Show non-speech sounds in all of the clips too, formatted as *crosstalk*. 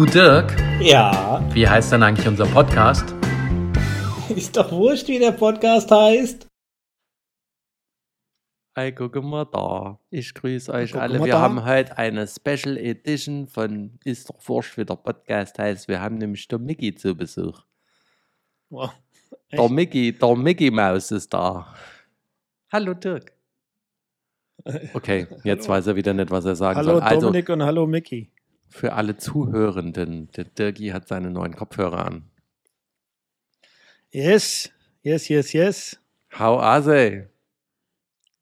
Du Dirk, Ja, wie heißt denn eigentlich unser Podcast? *laughs* ist doch wurscht, wie der Podcast heißt. Hey, guck mal da. Ich grüße euch Guck alle. Wir da. haben heute eine Special Edition von Ist doch wurscht, wie der Podcast heißt. Wir haben nämlich der Mickey zu Besuch. Wow. Der Echt? Mickey, der Mickey Maus ist da. Hallo Dirk. *laughs* Okay, jetzt weiß er wieder nicht, was er sagen Hallo soll. Also Dominik und hallo Mickey. Für alle Zuhörenden, der Dirki hat seine neuen Kopfhörer an. Yes, yes, yes, yes. How are they?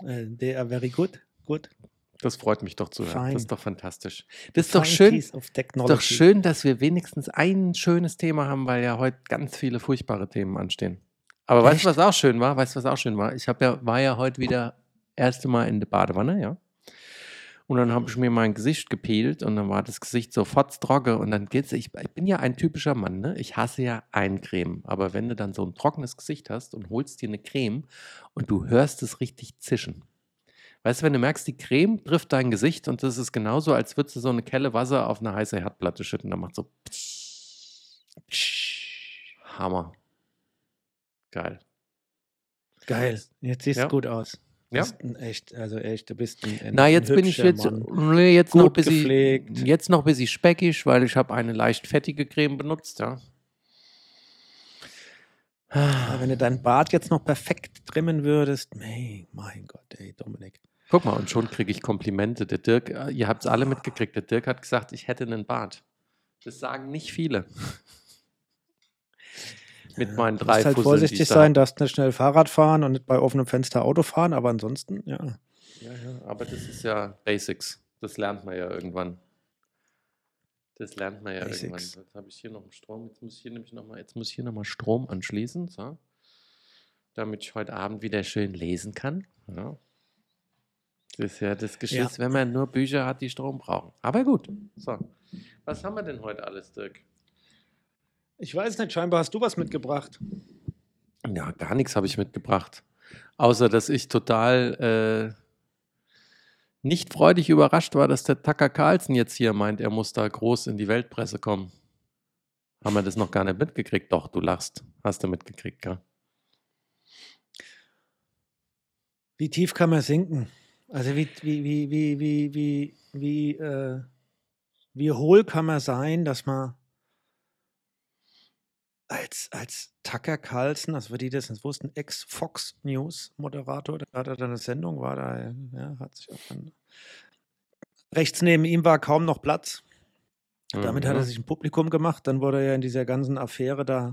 Uh, they are very good. Good. Das freut mich doch zu hören. Fine. Das ist doch fantastisch. Das ist doch schön. Ist doch schön, dass wir wenigstens ein schönes Thema haben, weil ja heute ganz viele furchtbare Themen anstehen. Aber weißt du, Echt? was auch schön war? Weißt du, was auch schön war? Ich hab ja, war ja heute wieder erste Mal in der Badewanne, ja. Und dann habe ich mir mein Gesicht gepeelt und dann war das Gesicht sofort trocken und dann geht's. Ich, ich bin ja ein typischer Mann, ne? Ich hasse ja Eincreme. Aber wenn du dann so ein trockenes Gesicht hast und holst dir eine Creme und du hörst es richtig zischen. Weißt du, wenn du merkst, die Creme trifft dein Gesicht und das ist genauso, als würdest du so eine Kelle Wasser auf eine heiße Herdplatte schütten. Dann macht so. Hammer. Geil. Geil. Jetzt siehst du Ja. gut aus. Du Ja. bist ein echt, also echt, du bist ein, ein Na, jetzt bin ich jetzt, nee, jetzt noch ein Gut bisschen, gepflegt. jetzt noch ein bisschen speckig, weil ich habe eine leicht fettige Creme benutzt, ja. Aber wenn du deinen Bart jetzt noch perfekt trimmen würdest, hey, mein Gott, ey, Dominik. Guck mal, und schon kriege ich Komplimente. Der Dirk, äh, ihr habt es alle mitgekriegt, der Dirk hat gesagt, ich hätte einen Bart. Das sagen nicht viele. Mit meinen Du drei musst halt Fusseln, vorsichtig ich da sein, hab. darfst nicht schnell Fahrrad fahren und nicht bei offenem Fenster Auto fahren, aber ansonsten, ja. Ja, ja, aber das ist ja Basics. Das lernt man ja irgendwann. Das lernt man ja Basics. irgendwann. Jetzt habe ich hier noch einen Strom. Jetzt muss ich hier nämlich noch mal, jetzt muss ich hier noch mal Strom anschließen, so, damit ich heute Abend wieder schön lesen kann. Ja. Das ist ja das Geschiss, wenn man nur Bücher hat, die Strom brauchen. Aber gut. So. Was haben wir denn heute alles, Dirk? Ich weiß nicht, scheinbar hast du was mitgebracht. Ja, gar nichts habe ich mitgebracht. Außer, dass ich total äh, nicht freudig überrascht war, dass der Tucker Carlson jetzt hier meint, er muss da groß in die Weltpresse kommen. Haben wir das noch gar nicht mitgekriegt? Doch, du lachst. Hast du mitgekriegt, ja? Wie tief kann man sinken? Also wie, wie, wie, wie, wie, wie, wie, äh, wie hohl kann man sein, dass man als, als Tucker Carlson, also für die das nicht wussten, Ex-Fox News-Moderator, der hatte dann eine Sendung, war da, ja, hat sich auch dann rechts neben ihm war kaum noch Platz. Damit hat er Mhm. sich ein Publikum gemacht. Dann wurde er ja in dieser ganzen Affäre da,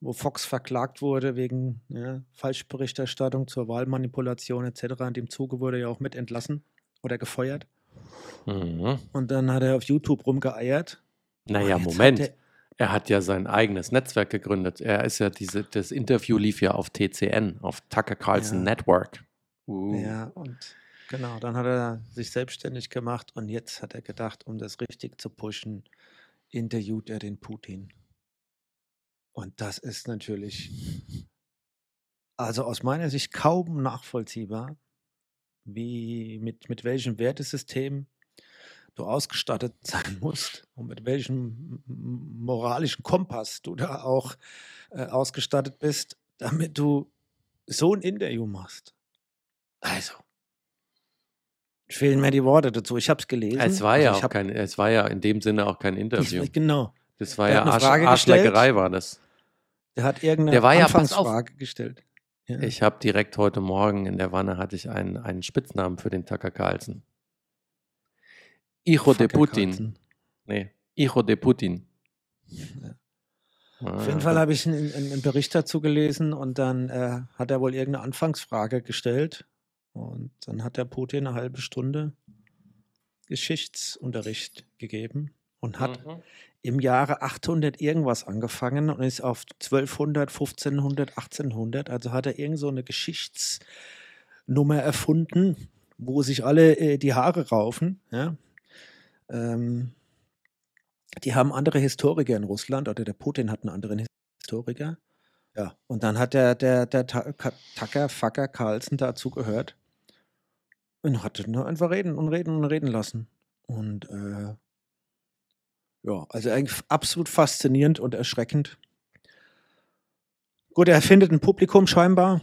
wo Fox verklagt wurde wegen ja, Falschberichterstattung zur Wahlmanipulation etc. In dem Zuge wurde er ja auch mit entlassen oder gefeuert. Mhm. Und dann hat er auf YouTube rumgeeiert. Naja, jetzt Moment. Er- Er hat ja sein eigenes Netzwerk gegründet. Er ist ja diese, das Interview lief ja auf TCN, auf Tucker Carlson Ja. Network. Uh. Ja, und genau, dann hat er sich selbstständig gemacht und jetzt hat er gedacht, um das richtig zu pushen, interviewt er den Putin. Und das ist natürlich, also aus meiner Sicht kaum nachvollziehbar, wie mit, mit welchem Wertesystem du ausgestattet *laughs* sein musst und mit welchem moralischen Kompass du da auch äh, ausgestattet bist, damit du so ein Interview machst. Also. Fehlen mir die Worte dazu. Ich habe es gelesen. Es war ja Also auch kein, es war ja in dem Sinne auch kein Interview. Ich, genau. Das war Der ja Arsch. Arschleckerei, war das. Der hat irgendeine Der war ja- pass auf. Anfangsfrage gestellt. Ja. Ich habe direkt heute Morgen in der Wanne hatte ich einen, einen Spitznamen für den Tucker Carlson. Hijo de Putin. Nee, Hijo de Putin. Auf jeden Fall habe ich einen, einen einen Bericht dazu gelesen und dann äh, hat er wohl irgendeine Anfangsfrage gestellt. Und dann hat der Putin eine halbe Stunde Geschichtsunterricht gegeben und hat Mhm. im Jahre 800 irgendwas angefangen und ist auf 1200, 1500, 1800. Also hat er irgend so eine Geschichtsnummer erfunden, wo sich alle äh, die Haare raufen. Ja? Ähm, die haben andere Historiker in Russland oder der Putin hat einen anderen Historiker. Ja, und dann hat der, der, der Tucker Fucker Carlson dazu gehört und hat nur einfach reden und reden und reden lassen. Und äh, Ja, also eigentlich absolut faszinierend und erschreckend. Gut, er findet ein Publikum scheinbar.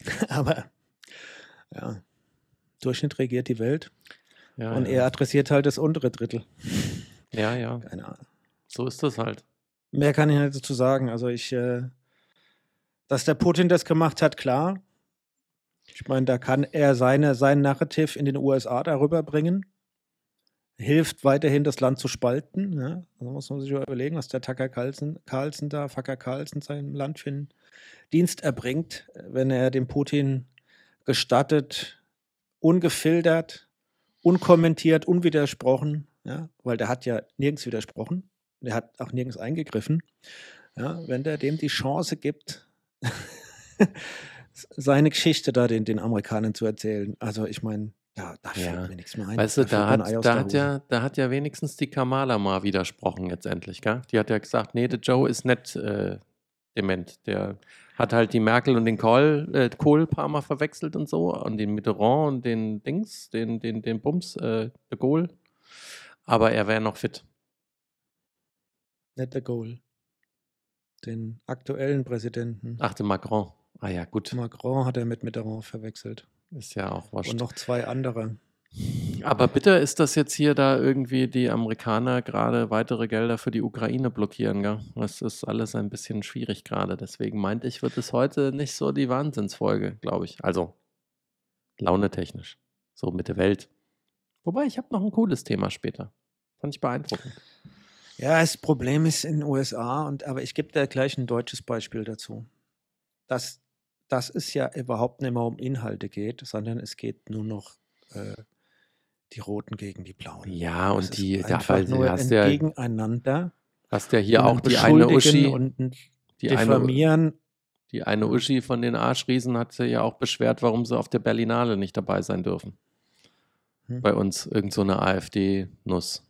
*laughs* Aber ja, Durchschnitt regiert die Welt. Ja, und ja. er adressiert halt das untere Drittel. ja, ja. Keine Ahnung. So ist das halt. Mehr kann ich nicht dazu sagen. Also ich, äh, dass der Putin das gemacht hat, klar. Ich meine, da kann er seine, sein Narrativ in den USA darüber bringen. Hilft weiterhin, das Land zu spalten. Ja? Also muss man sich überlegen, was der Tucker Carlson, Carlson da, Fucker Carlson seinem Land für einen Dienst erbringt, wenn er dem Putin gestattet, ungefiltert, unkommentiert, unwidersprochen, ja? weil der hat ja nirgends widersprochen, der hat auch nirgends eingegriffen. Ja? Wenn der dem die Chance gibt, *laughs* seine Geschichte da den, den Amerikanern zu erzählen. Also ich meine, da, da fällt Ja. mir nichts mehr ein. Weißt du, da ein hat, da, hat ja, da hat ja wenigstens die Kamala mal widersprochen jetzt endlich, gell? Die hat ja gesagt, nee, der Joe ist nicht äh, dement. Der hat halt die Merkel und den Kohl, äh, Kohl ein paar Mal verwechselt und so und den Mitterrand und den Dings, den, den, den Bums, äh, de Gaulle. Aber er wäre noch fit. Nicht der Goal. Den aktuellen Präsidenten. Ach, den Macron. Ah ja, gut. Macron hat er mit Mitterrand verwechselt. Ist ja auch wurscht. Und noch zwei andere. Aber bitte ist das jetzt hier da irgendwie die Amerikaner gerade weitere Gelder für die Ukraine blockieren, gell? Das ist alles ein bisschen schwierig gerade. Deswegen meinte ich, wird es heute nicht so die Wahnsinnsfolge, glaube ich. Also launetechnisch. So mit der Welt. Wobei, ich habe noch ein cooles Thema später. Fand ich beeindruckend. Ja, das Problem ist in den USA, und, aber ich gebe da gleich ein deutsches Beispiel dazu. Dass, dass es ja überhaupt nicht mehr um Inhalte geht, sondern es geht nur noch äh, die Roten gegen die Blauen. Ja, und ist die, einfach weil, nur hast ja, Gegeneinander. hast ja hier auch die eine Uschi, und die eine, Diffamieren. die eine Uschi von den Arschriesen hat sich ja auch beschwert, warum sie auf der Berlinale nicht dabei sein dürfen. Hm. Bei uns irgend so eine AfD-Nuss.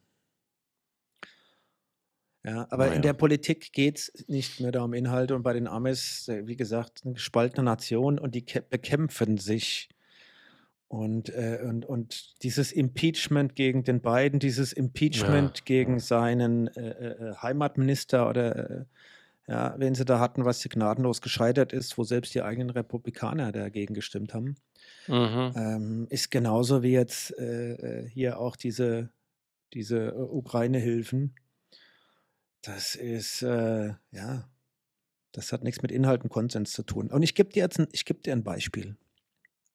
Ja, aber Naja. in der Politik geht es nicht mehr da um Inhalte und bei den Amis, äh, wie gesagt, eine gespaltene Nation und die kä- bekämpfen sich. Und, äh, und, und dieses Impeachment gegen den beiden, dieses Impeachment gegen seinen äh, äh, Heimatminister oder äh, ja, wen sie da hatten, was gnadenlos gescheitert ist, wo selbst die eigenen Republikaner dagegen gestimmt haben, Mhm. ähm, ist genauso wie jetzt äh, äh, hier auch diese, diese äh, Ukraine-Hilfen. Das ist, äh, ja, das hat nichts mit Inhalt und Konsens zu tun. Und ich gebe dir jetzt ein, ich geb dir ein Beispiel.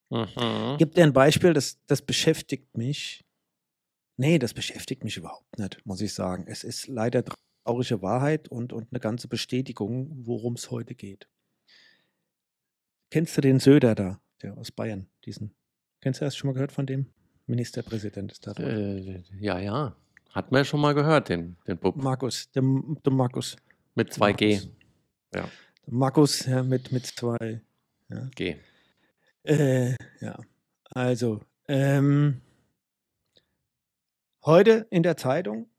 Mhm. Gebe dir ein Beispiel, das, das beschäftigt mich. Nee, das beschäftigt mich überhaupt nicht, muss ich sagen. Es ist leider traurige Wahrheit und, und eine ganze Bestätigung, worum es heute geht. Kennst du den Söder da, der aus Bayern, diesen? Kennst du das schon mal gehört von dem? Ministerpräsident ist da. Äh, ja, ja. Hat man ja schon mal gehört, den, den Bub. Markus, der, der Markus. Mit 2G. Markus. Ja. Der Markus, ja, mit, mit zwei. G. Äh, ja, also, ähm, heute in der Zeitung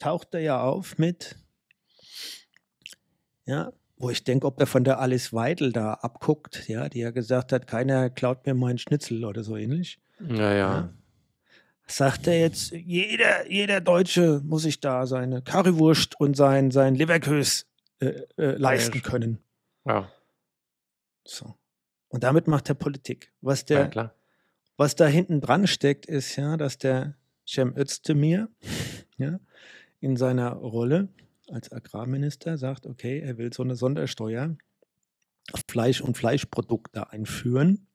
taucht er ja auf mit, ja, wo ich denke, ob er von der Alice Weidel da abguckt, ja, die ja gesagt hat, keiner klaut mir meinen Schnitzel oder so ähnlich. Ja, ja. Sagt er jetzt, jeder, jeder Deutsche muss sich da seine Currywurst und sein, sein Leberkös äh, äh, leisten können. Ja, So. Und damit macht er Politik. Was der, ja. Was da hinten dran steckt, ist ja, dass der Cem Özdemir *laughs* ja, in seiner Rolle als Agrarminister sagt, okay, er will so eine Sondersteuer auf Fleisch und Fleischprodukte einführen,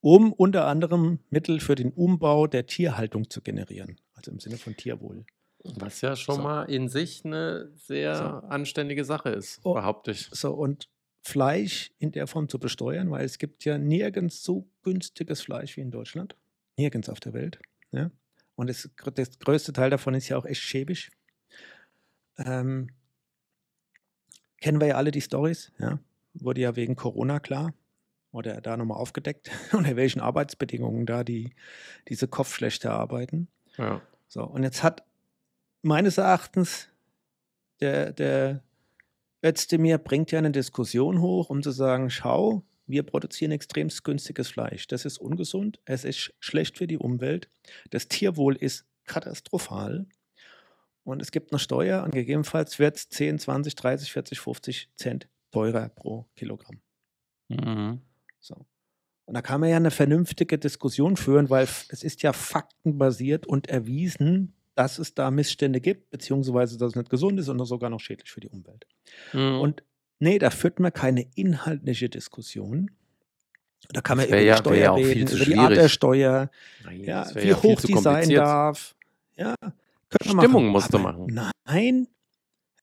um unter anderem Mittel für den Umbau der Tierhaltung zu generieren, also im Sinne von Tierwohl. Was ja schon So. mal in sich eine sehr So. anständige Sache ist, Oh. behaupte ich. So, und Fleisch in der Form zu besteuern, weil es gibt ja nirgends so günstiges Fleisch wie in Deutschland. Nirgends auf der Welt. Ja? Und das, das größte Teil davon ist ja auch echt schäbig. Ähm, kennen wir ja alle die Stories, ja? Wurde ja wegen Corona klar. Oder da nochmal aufgedeckt, *laughs* unter welchen Arbeitsbedingungen da die, diese Kopfschlechter arbeiten. Ja. So, und jetzt hat meines Erachtens der, der Özdemir bringt ja eine Diskussion hoch, um zu sagen, schau, wir produzieren extremst günstiges Fleisch. Das ist ungesund, es ist sch- schlecht für die Umwelt, das Tierwohl ist katastrophal. und es gibt eine Steuer und gegebenenfalls wird es 10, 20, 30, 40, 50 Cent teurer pro Kilogramm. Mhm. So. Und da kann man ja eine vernünftige Diskussion führen, weil es ist ja faktenbasiert und erwiesen, dass es da Missstände gibt, beziehungsweise dass es nicht gesund ist und sogar noch schädlich für die Umwelt. Mhm. Und nee, da führt man keine inhaltliche Diskussion. Da kann man über die ja- Steuer ja reden, über die Art der. Steuer, Nein, ja, wie ja hoch die sein darf. Ja, Stimmung machen. musst du machen. Nein,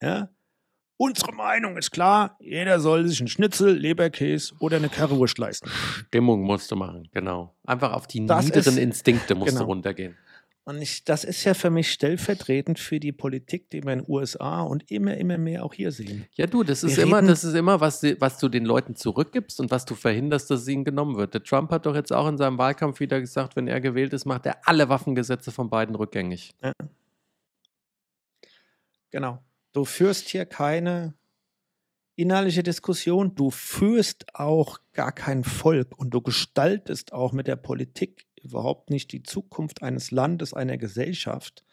ja. Unsere Meinung ist klar, jeder soll sich einen Schnitzel, Leberkäse oder eine Currywurst leisten. Stimmung musst du machen, genau. Einfach auf die Das niederen ist- Instinkte musst genau. du runtergehen. Und ich, das ist ja für mich stellvertretend für die Politik, die wir in den USA und immer, immer mehr auch hier sehen. Ja, du, das ist Wir immer, das ist immer, was, du- was du den Leuten zurückgibst und was du verhinderst, dass es ihnen genommen wird. Der Trump hat doch jetzt auch in seinem Wahlkampf wieder gesagt, wenn er gewählt ist, macht er alle Waffengesetze von beiden rückgängig. Genau. Du führst hier keine inhaltliche Diskussion, du führst auch gar kein Volk und du gestaltest auch mit der Politik überhaupt nicht die Zukunft eines Landes, einer Gesellschaft.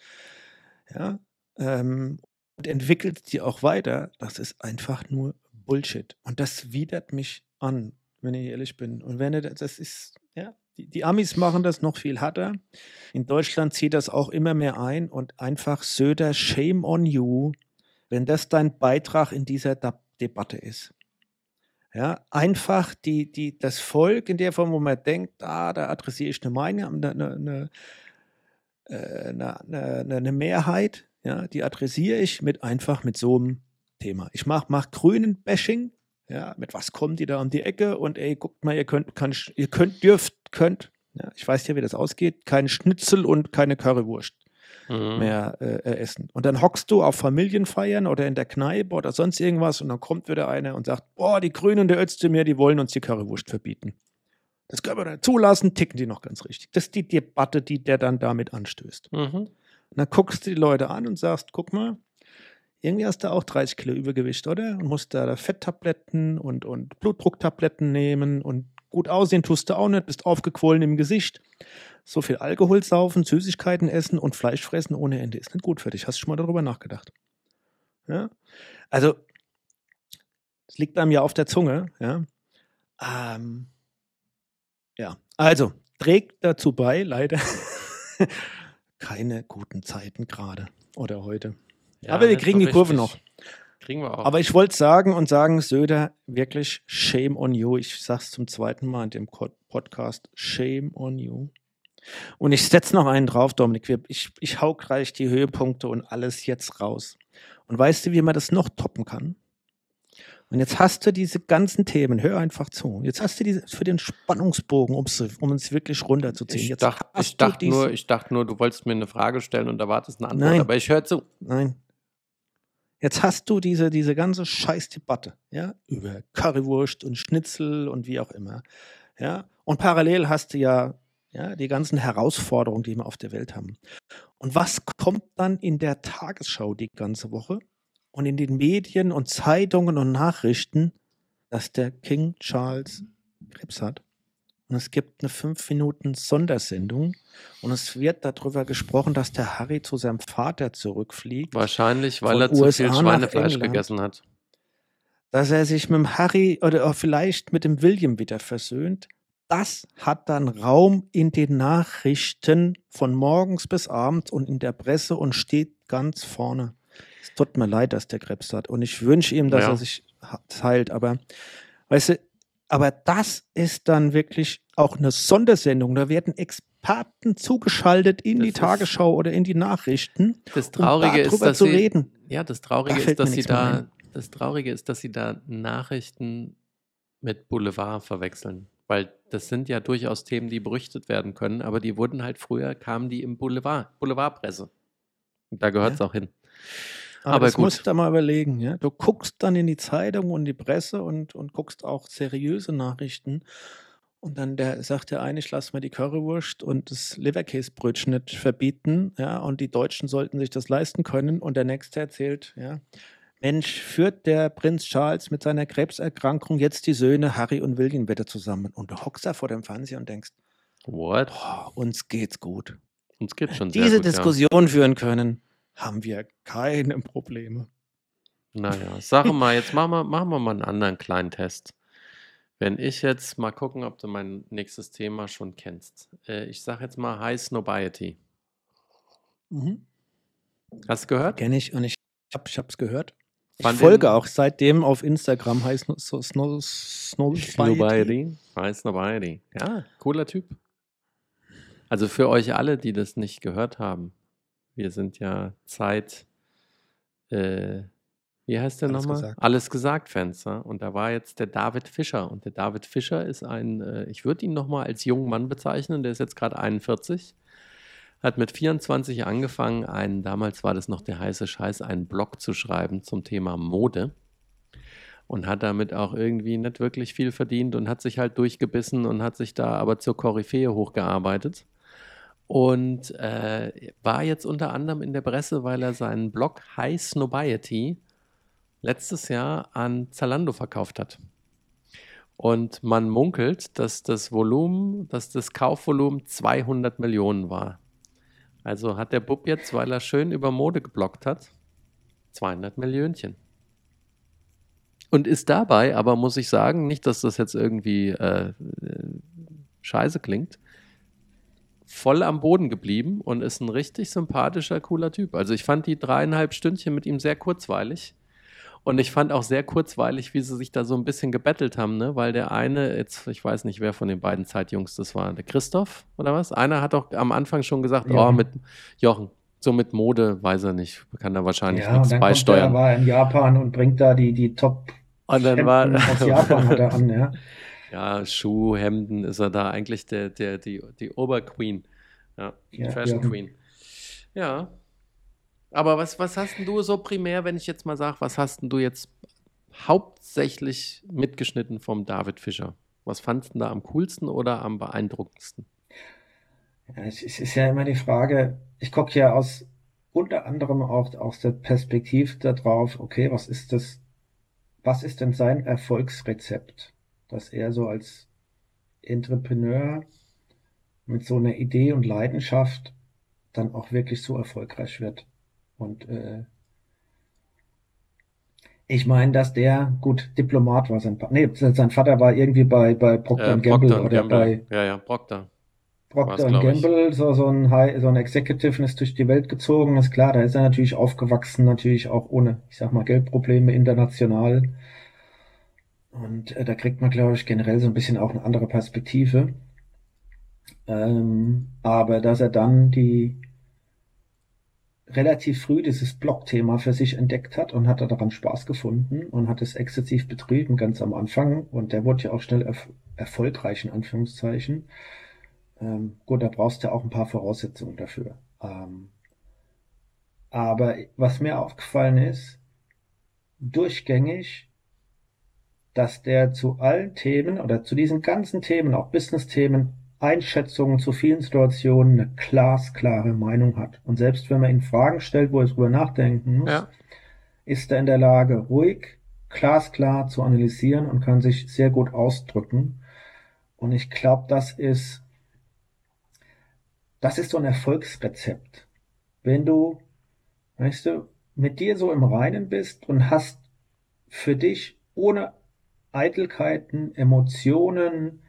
Ja, ähm, und entwickelst die auch weiter. Das ist einfach nur Bullshit. Und das widert mich an, wenn ich ehrlich bin. Und wenn ihr, das ist, ja, die, die Amis machen das noch viel härter. In Deutschland zieht das auch immer mehr ein und einfach Söder, shame on you, wenn das dein Beitrag in dieser Debatte ist. Ja, einfach die, die, das Volk in der Form, wo man denkt, ah, da adressiere ich eine Meinung, eine, eine, eine, äh, eine, Mehrheit, ja, die adressiere ich mit einfach mit so einem Thema. Ich mache mach grünen Bashing, ja, mit was kommen die da um die Ecke und ey, guckt mal, ihr könnt, kann, ihr könnt, dürft, könnt, ja, ich weiß ja, wie das ausgeht, kein Schnitzel und keine Currywurst Mhm. mehr äh, äh, essen. Und dann hockst du auf Familienfeiern oder in der Kneipe oder sonst irgendwas und dann kommt wieder einer und sagt, boah, die Grünen der Özdemir, die wollen uns die Currywurst verbieten. Das können wir dann zulassen, ticken die noch ganz richtig. Das ist die Debatte, die der dann damit anstößt. Mhm. Und dann guckst du die Leute an und sagst, guck mal, irgendwie hast du auch 30 Kilo Übergewicht, oder? Und musst da Fetttabletten und, und Blutdrucktabletten nehmen und gut aussehen tust du auch nicht, bist aufgequollen im Gesicht. So viel Alkohol saufen, Süßigkeiten essen und Fleisch fressen ohne Ende ist nicht gut für dich. Hast du schon mal darüber nachgedacht? Ja? Also, es liegt einem ja auf der Zunge, ja. Ähm, ja, also, trägt dazu bei, leider, *laughs* keine guten Zeiten gerade oder heute. Ja, Aber wir kriegen so die Kurve noch. Kriegen wir auch. Aber ich wollte sagen und sagen, Söder, wirklich shame on you. Ich sag's zum zweiten Mal in dem Podcast, shame on you. Und ich setze noch einen drauf, Dominik. Ich, ich hau gleich die Höhepunkte und alles jetzt raus. Und weißt du, wie man das noch toppen kann? Und jetzt hast du diese ganzen Themen, hör einfach zu. Jetzt hast du diese für den Spannungsbogen, um's, um uns wirklich runterzuziehen. ich jetzt dachte, ich, dachte nur, ich dachte nur, du wolltest mir eine Frage stellen und erwartest eine Antwort. Nein. Aber ich höre zu. Nein. Jetzt hast du diese, diese ganze Scheißdebatte, ja, über Currywurst und Schnitzel und wie auch immer. Ja, und parallel hast du ja, ja die ganzen Herausforderungen, die wir auf der Welt haben. Und was kommt dann in der Tagesschau die ganze Woche und in den Medien und Zeitungen und Nachrichten, dass der King Charles Krebs hat? Und es gibt eine fünf Minuten Sondersendung und es wird darüber gesprochen, dass der Harry zu seinem Vater zurückfliegt, Wahrscheinlich, weil er zu USA viel Schweinefleisch gegessen hat. dass er sich mit dem Harry oder vielleicht mit dem William wieder versöhnt. Das hat dann Raum in den Nachrichten von morgens bis abends und in der Presse und steht ganz vorne. Es tut mir leid, dass der Krebs hat und ich wünsche ihm, dass Ja. er sich heilt, aber weißt du, aber das ist dann wirklich auch eine Sondersendung. Da werden Experten zugeschaltet in Das die ist- Tagesschau oder in die Nachrichten, Das um Traurige ist, darüber dass zu sie, reden. ja, das Traurige Da ist, dass sie da, ein. das Traurige ist, dass sie da Nachrichten mit Boulevard verwechseln. Weil das sind ja durchaus Themen, die berichtet werden können, aber die wurden halt früher, kamen die im Boulevard, Boulevardpresse. Und da gehört es auch hin. Aber, Aber das gut. musst du mal überlegen. Ja? Du guckst dann in die Zeitung und die Presse und, und guckst auch seriöse Nachrichten. Und dann der, sagt der eine, ich lasse mir die Currywurst und das Leberkäsebrötchen nicht verbieten. Ja? Und die Deutschen sollten sich das leisten können. Und der nächste erzählt, ja, Mensch, führt der Prinz Charles mit seiner Krebserkrankung jetzt die Söhne Harry und William wieder zusammen? Und du hockst da vor dem Fernseher und denkst, What? boah, uns geht's gut. Uns geht schon sehr Diese gut, Diskussion führen können. haben wir keine Probleme. Naja, sag mal, jetzt machen wir, machen wir mal einen anderen kleinen Test. Wenn ich jetzt mal gucken, ob du mein nächstes Thema schon kennst. Äh, ich sag jetzt mal High Snobiety. Mhm. Hast du gehört? Kenne ich und ich habe es ich gehört. Ich Von folge auch seitdem auf Instagram heißt Snow, Snow, Snow, Snow Snobiety. High Snobiety. Ja, cooler Typ. Also für euch alle, die das nicht gehört haben, wir sind ja Zeit, äh, wie heißt der nochmal? Alles gesagt Fans. Ja? Und da war jetzt der David Fischer. Und der David Fischer ist ein, äh, ich würde ihn nochmal als jungen Mann bezeichnen, der ist jetzt gerade 41. Hat mit 24 angefangen, einen, damals war das noch der heiße Scheiß, einen Blog zu schreiben zum Thema Mode und hat damit auch irgendwie nicht wirklich viel verdient und hat sich halt durchgebissen und hat sich da aber zur Koryphäe hochgearbeitet. Und äh, war jetzt unter anderem in der Presse, weil er seinen Blog High Snobiety letztes Jahr an Zalando verkauft hat. Und man munkelt, dass das Volumen, dass das Kaufvolumen 200 Millionen war. Also hat der Bub jetzt, weil er schön über Mode geblockt hat, 200 Millionchen. Und ist dabei, aber muss ich sagen, nicht, dass das jetzt irgendwie äh, scheiße klingt, voll am Boden geblieben und ist ein richtig sympathischer, cooler Typ. Also ich fand die dreieinhalb Stündchen mit ihm sehr kurzweilig. Und ich fand auch sehr kurzweilig, wie sie sich da so ein bisschen gebettelt haben, ne? Weil der eine, jetzt, ich weiß nicht, wer von den beiden Zeitjungs das war, der Christoph oder was? Einer hat doch am Anfang schon gesagt, oh, Jochen. mit Jochen, so mit Mode weiß er nicht, kann er wahrscheinlich Ja, und nichts er beisteuern. aber in Japan und bringt da die, die Top Und dann war aus Japan hat er an, ja. *laughs* ja, Schuh, Hemden ist er da eigentlich der, der, die, die Oberqueen. Ja, Ja, Fashion ja. Queen. Ja. Aber was, was hast denn du so primär, wenn ich jetzt mal sage, was hast denn du jetzt hauptsächlich mitgeschnitten vom David Fischer? Was fandst du da am coolsten oder am beeindruckendsten? Es ist, ist ja immer die Frage, ich gucke ja aus unter anderem auch aus der Perspektive darauf, okay, was ist das, was ist denn sein Erfolgsrezept, dass er so als Entrepreneur mit so einer Idee und Leidenschaft dann auch wirklich so erfolgreich wird. Und äh, ich meine, dass der, gut, Diplomat war sein, nee, sein Vater war irgendwie bei, bei Procter Äh, Gamble Procter oder bei Ja, ja, Procter. Procter ich. Gamble, so, so ein High, so ein Executive ist durch die Welt gezogen, ist klar, da ist er natürlich aufgewachsen, natürlich auch ohne, ich sag mal, Geldprobleme international. Und äh, da kriegt man, glaube ich, generell so ein bisschen auch eine andere Perspektive. Ähm, aber dass er dann die relativ früh dieses Blog-Thema für sich entdeckt hat und hat daran Spaß gefunden und hat es exzessiv betrieben, ganz am Anfang. Und der wurde ja auch schnell erf erfolgreich, in Anführungszeichen. Ähm, gut, da brauchst du auch ein paar Voraussetzungen dafür. Ähm, aber was mir aufgefallen ist, durchgängig, dass der zu allen Themen oder zu diesen ganzen Themen, auch Business-Themen, Einschätzungen zu vielen Situationen eine glasklare Meinung hat. Und selbst wenn man ihn Fragen stellt, wo er drüber nachdenken muss, Ja. ist er in der Lage, ruhig, glasklar zu analysieren und kann sich sehr gut ausdrücken. Und ich glaube, das ist, das ist so ein Erfolgsrezept. Wenn du, weißt du, mit dir so im Reinen bist und hast für dich ohne Eitelkeiten, Emotionen,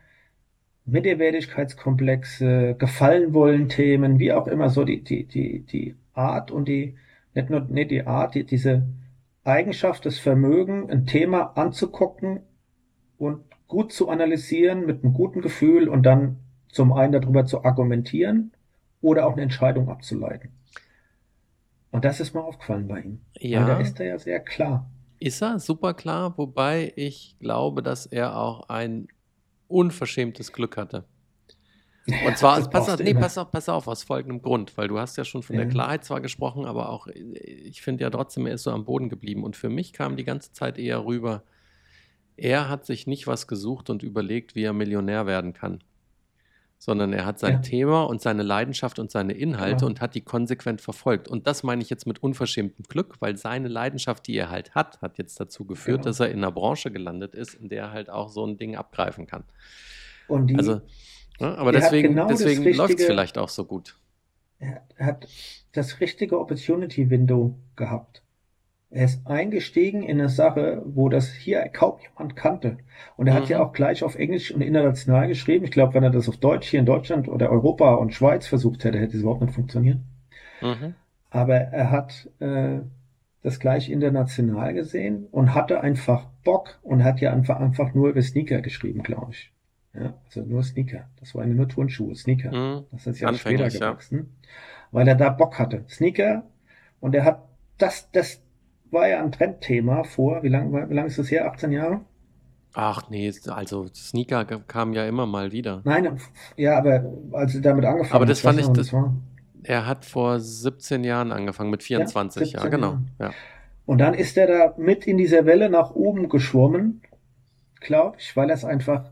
Minderwertigkeitskomplexe, gefallen wollen Themen, wie auch immer, so die, die, die, die Art und die, nicht nur, nicht die Art, die, diese Eigenschaft, das Vermögen, ein Thema anzugucken und gut zu analysieren mit einem guten Gefühl und dann zum einen darüber zu argumentieren oder auch eine Entscheidung abzuleiten. Und das ist mir aufgefallen bei ihm. Weil da Ja, ist er ja sehr klar. ist er super klar, wobei ich glaube, dass er auch ein unverschämtes Glück hatte. Und zwar, das pass auf, nee, pass auf, pass auf, aus folgendem Grund, weil du hast ja schon von der Ja. Klarheit zwar gesprochen, aber auch, ich finde ja trotzdem, er ist so am Boden geblieben. Und für mich kam die ganze Zeit eher rüber, er hat sich nicht was gesucht und überlegt, wie er Millionär werden kann, sondern er hat sein Ja. Thema und seine Leidenschaft und seine Inhalte Genau. und hat die konsequent verfolgt. Und das meine ich jetzt mit unverschämtem Glück, weil seine Leidenschaft, die er halt hat, hat jetzt dazu geführt, Genau. dass er in einer Branche gelandet ist, in der er halt auch so ein Ding abgreifen kann. Und die, Also, ja, aber der hat deswegen, genau deswegen läuft es vielleicht auch so gut. er, er hat das richtige Opportunity Window gehabt. Er ist eingestiegen in eine Sache, wo das hier kaum jemand kannte. Und er hat ja Mhm. auch gleich auf Englisch und international geschrieben. Ich glaube, wenn er das auf Deutsch hier in Deutschland oder Europa und Schweiz versucht hätte, hätte es überhaupt nicht funktioniert. Mhm. Aber er hat äh, das gleich international gesehen und hatte einfach Bock und hat ja einfach, einfach nur über Sneaker geschrieben, glaube ich. Ja, also nur Sneaker. Das waren ja nur Turnschuhe, Sneaker. Mhm. Das ist ja später Anfänglich, ja. gewachsen, weil er da Bock hatte. Sneaker und er hat das, das war ja ein Trendthema vor, wie lange wie lang ist das her? 18 Jahre? Ach nee, also Sneaker kamen ja immer mal wieder. Nein, ja, aber als er damit angefangen Aber das hat, fand ich- das- war. Er hat vor 17 Jahren angefangen, mit 24, ja, 17 genau. Jahren. Ja. Und dann ist er da mit in dieser Welle nach oben geschwommen, glaube ich, weil er es einfach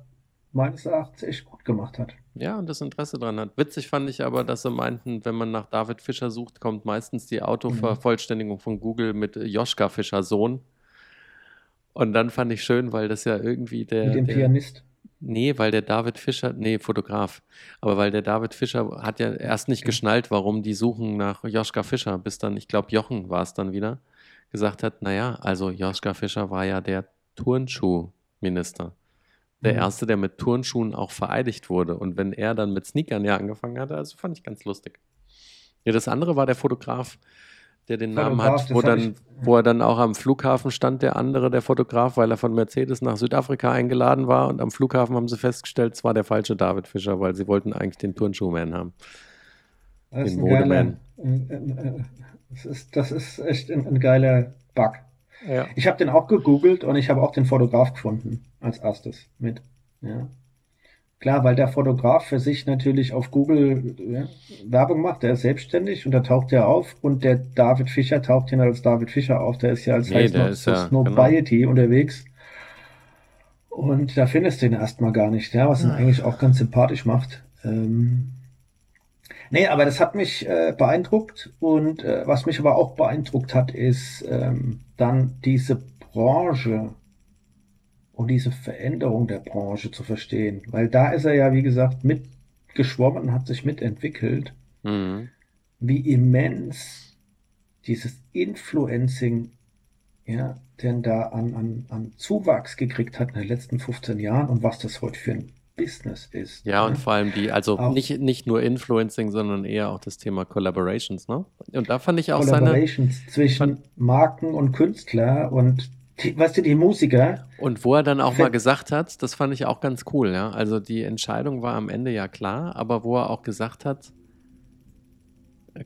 meines Erachtens echt gut gemacht hat. Ja, und das Interesse dran hat. Witzig fand ich aber, dass sie meinten, wenn man nach David Fischer sucht, kommt meistens die Autovervollständigung von Google mit Joschka Fischer Sohn. Und dann fand ich schön, weil das ja irgendwie der, mit dem der Pianist. Nee, weil der David Fischer, nee, Fotograf, aber weil der David Fischer hat ja erst nicht geschnallt, warum die suchen nach Joschka Fischer, bis dann, ich glaube, Jochen war es dann wieder, gesagt hat, naja, also Joschka Fischer war ja der Turnschuhminister. Der Mhm. erste, der mit Turnschuhen auch vereidigt wurde. Und wenn er dann mit Sneakern ja angefangen hatte, also fand ich ganz lustig. Ja, das andere war der Fotograf, der den Namen Fotograf, hat, das wo, dann, ich- wo er dann auch am Flughafen stand, der andere, der Fotograf, weil er von Mercedes nach Südafrika eingeladen war. Und am Flughafen haben sie festgestellt, es war der falsche David Fischer, weil sie wollten eigentlich den Turnschuhman haben. Das Den Modeman. das ist, das ist echt ein, ein geiler Bug. Ja. Ich habe den auch gegoogelt und ich habe auch den Fotograf gefunden als erstes mit. Ja. Klar, weil der Fotograf für sich natürlich auf Google ja, Werbung macht, der ist selbstständig und da taucht er auf und der David Fischer taucht hier als David Fischer auf, der ist ja als Nee, heißt ja- Snobiety unterwegs. Und da findest du ihn erstmal gar nicht, ja, was ihn Ah. eigentlich auch ganz sympathisch macht. Ähm, nee, aber das hat mich äh, beeindruckt und äh, was mich aber auch beeindruckt hat, ist ähm, dann diese Branche und diese Veränderung der Branche zu verstehen. Weil da ist er ja, wie gesagt, mitgeschwommen und hat sich mitentwickelt, Mhm. wie immens dieses Influencing, ja, denn da an, an, an Zuwachs gekriegt hat in den letzten 15 Jahren und was das heute für ein Business ist. Ja, und vor allem die, also Auch- nicht, nicht nur Influencing, sondern eher auch das Thema Collaborations, ne? Und da fand ich auch seine, Collaborations zwischen Marken und Künstler und die, weißt du, die Musiker, Und wo er dann auch mal gesagt hat, das fand ich auch ganz cool, ja. Also die Entscheidung war am Ende ja klar, aber wo er auch gesagt hat,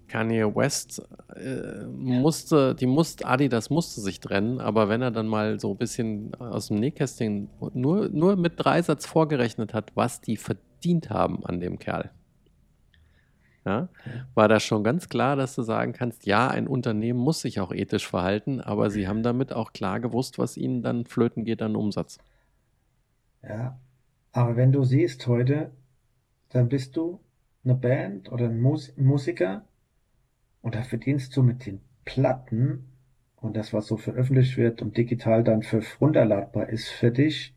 Kanye West äh, musste, die musste, Adidas musste sich trennen, aber wenn er dann mal so ein bisschen aus dem Nähkästchen nur, nur mit Dreisatz vorgerechnet hat, was die verdient haben an dem Kerl, ja, war da schon ganz klar, dass du sagen kannst, ja, ein Unternehmen muss sich auch ethisch verhalten, aber sie haben damit auch klar gewusst, was ihnen dann flöten geht an Umsatz. Ja, aber wenn du siehst heute, dann bist du eine Band oder ein Mus Musiker und da verdienst du mit den Platten und das, was so veröffentlicht wird und digital dann für runterladbar ist für dich,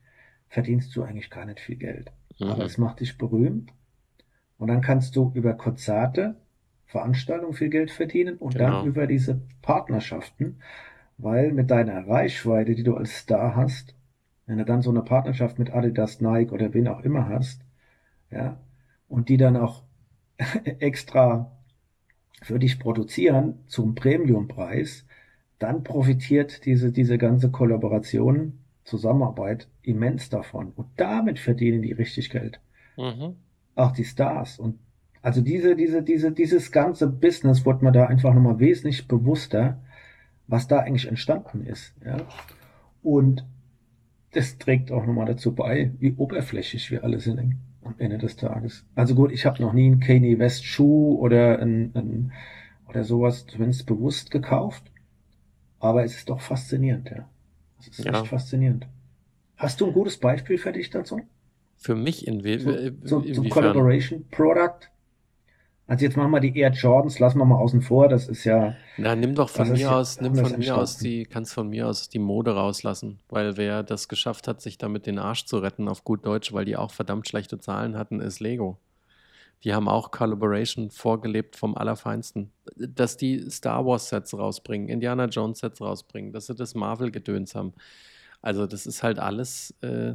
verdienst du eigentlich gar nicht viel Geld. Aber Mhm. es macht dich berühmt und dann kannst du über Konzerte, Veranstaltungen viel Geld verdienen und Genau. dann über diese Partnerschaften, weil mit deiner Reichweite, die du als Star hast, wenn du dann so eine Partnerschaft mit Adidas, Nike oder wen auch immer hast, ja, und die dann auch *laughs* extra für dich produzieren zum Premiumpreis, dann profitiert diese, diese ganze Kollaboration, Zusammenarbeit immens davon. Und damit verdienen die richtig Geld. Mhm. Auch die Stars. Und also diese, diese, diese, dieses ganze Business wurde mir da einfach nochmal wesentlich bewusster, was da eigentlich entstanden ist. Ja? Und das trägt auch nochmal dazu bei, wie oberflächlich wir alle sind am Ende des Tages. Also gut, ich habe noch nie einen Kanye West Schuh oder ein, ein oder sowas zumindest bewusst gekauft, aber es ist doch faszinierend, ja. Es ist Ja. echt faszinierend. Hast du ein gutes Beispiel für dich dazu? Für mich in we So, äh, so, zum inwiefern? Collaboration Product? Also jetzt machen wir die Air Jordans, lassen wir mal außen vor, das ist ja, Na, nimm doch von mir aus, nimm von mir aus die, kannst von mir aus die Mode rauslassen, weil wer das geschafft hat, sich damit den Arsch zu retten, auf gut Deutsch, weil die auch verdammt schlechte Zahlen hatten, ist Lego. Die haben auch Collaboration vorgelebt vom Allerfeinsten. Dass die Star Wars Sets rausbringen, Indiana Jones Sets rausbringen, dass sie das Marvel-Gedöns haben. Also, das ist halt alles. Äh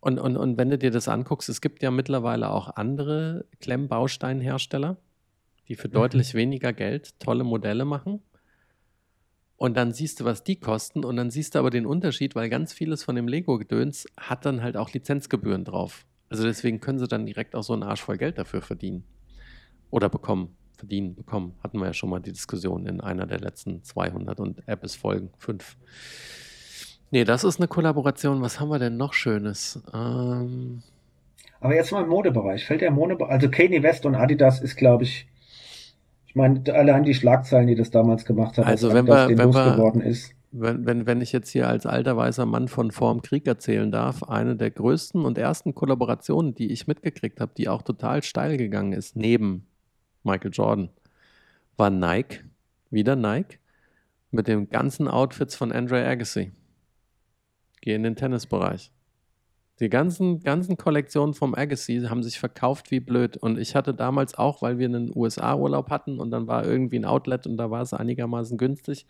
und, und, und wenn du dir das anguckst, es gibt ja mittlerweile auch andere Klemmbausteinhersteller, die für mhm. deutlich weniger Geld tolle Modelle machen. Und dann siehst du, was die kosten und dann siehst du aber den Unterschied, weil ganz vieles von dem Lego-Gedöns hat dann halt auch Lizenzgebühren drauf. Also deswegen können sie dann direkt auch so einen Arsch voll Geld dafür verdienen. Oder bekommen, verdienen, bekommen. Hatten wir ja schon mal die Diskussion in einer der letzten 200 und Apps Folgen, fünf. Nee, das ist eine Kollaboration. Was haben wir denn noch Schönes? Ähm aber jetzt mal im Modebereich. Fällt der Modebereich, also Kanye West und Adidas ist, glaube ich, ich meine, allein die Schlagzeilen, die das damals gemacht hat, also wenn wir, wenn wir, ist. Wenn, wenn, wenn ich jetzt hier als alter weißer Mann von vorm Krieg erzählen darf, eine der größten und ersten Kollaborationen, die ich mitgekriegt habe, die auch total steil gegangen ist, neben Michael Jordan, war Nike, wieder Nike, mit den ganzen Outfits von Andre Agassi. Geh in den Tennisbereich. Die ganzen, ganzen Kollektionen vom Agassi haben sich verkauft wie blöd. Und ich hatte damals auch, weil wir einen USA-Urlaub hatten und dann war irgendwie ein Outlet und da war es einigermaßen günstig,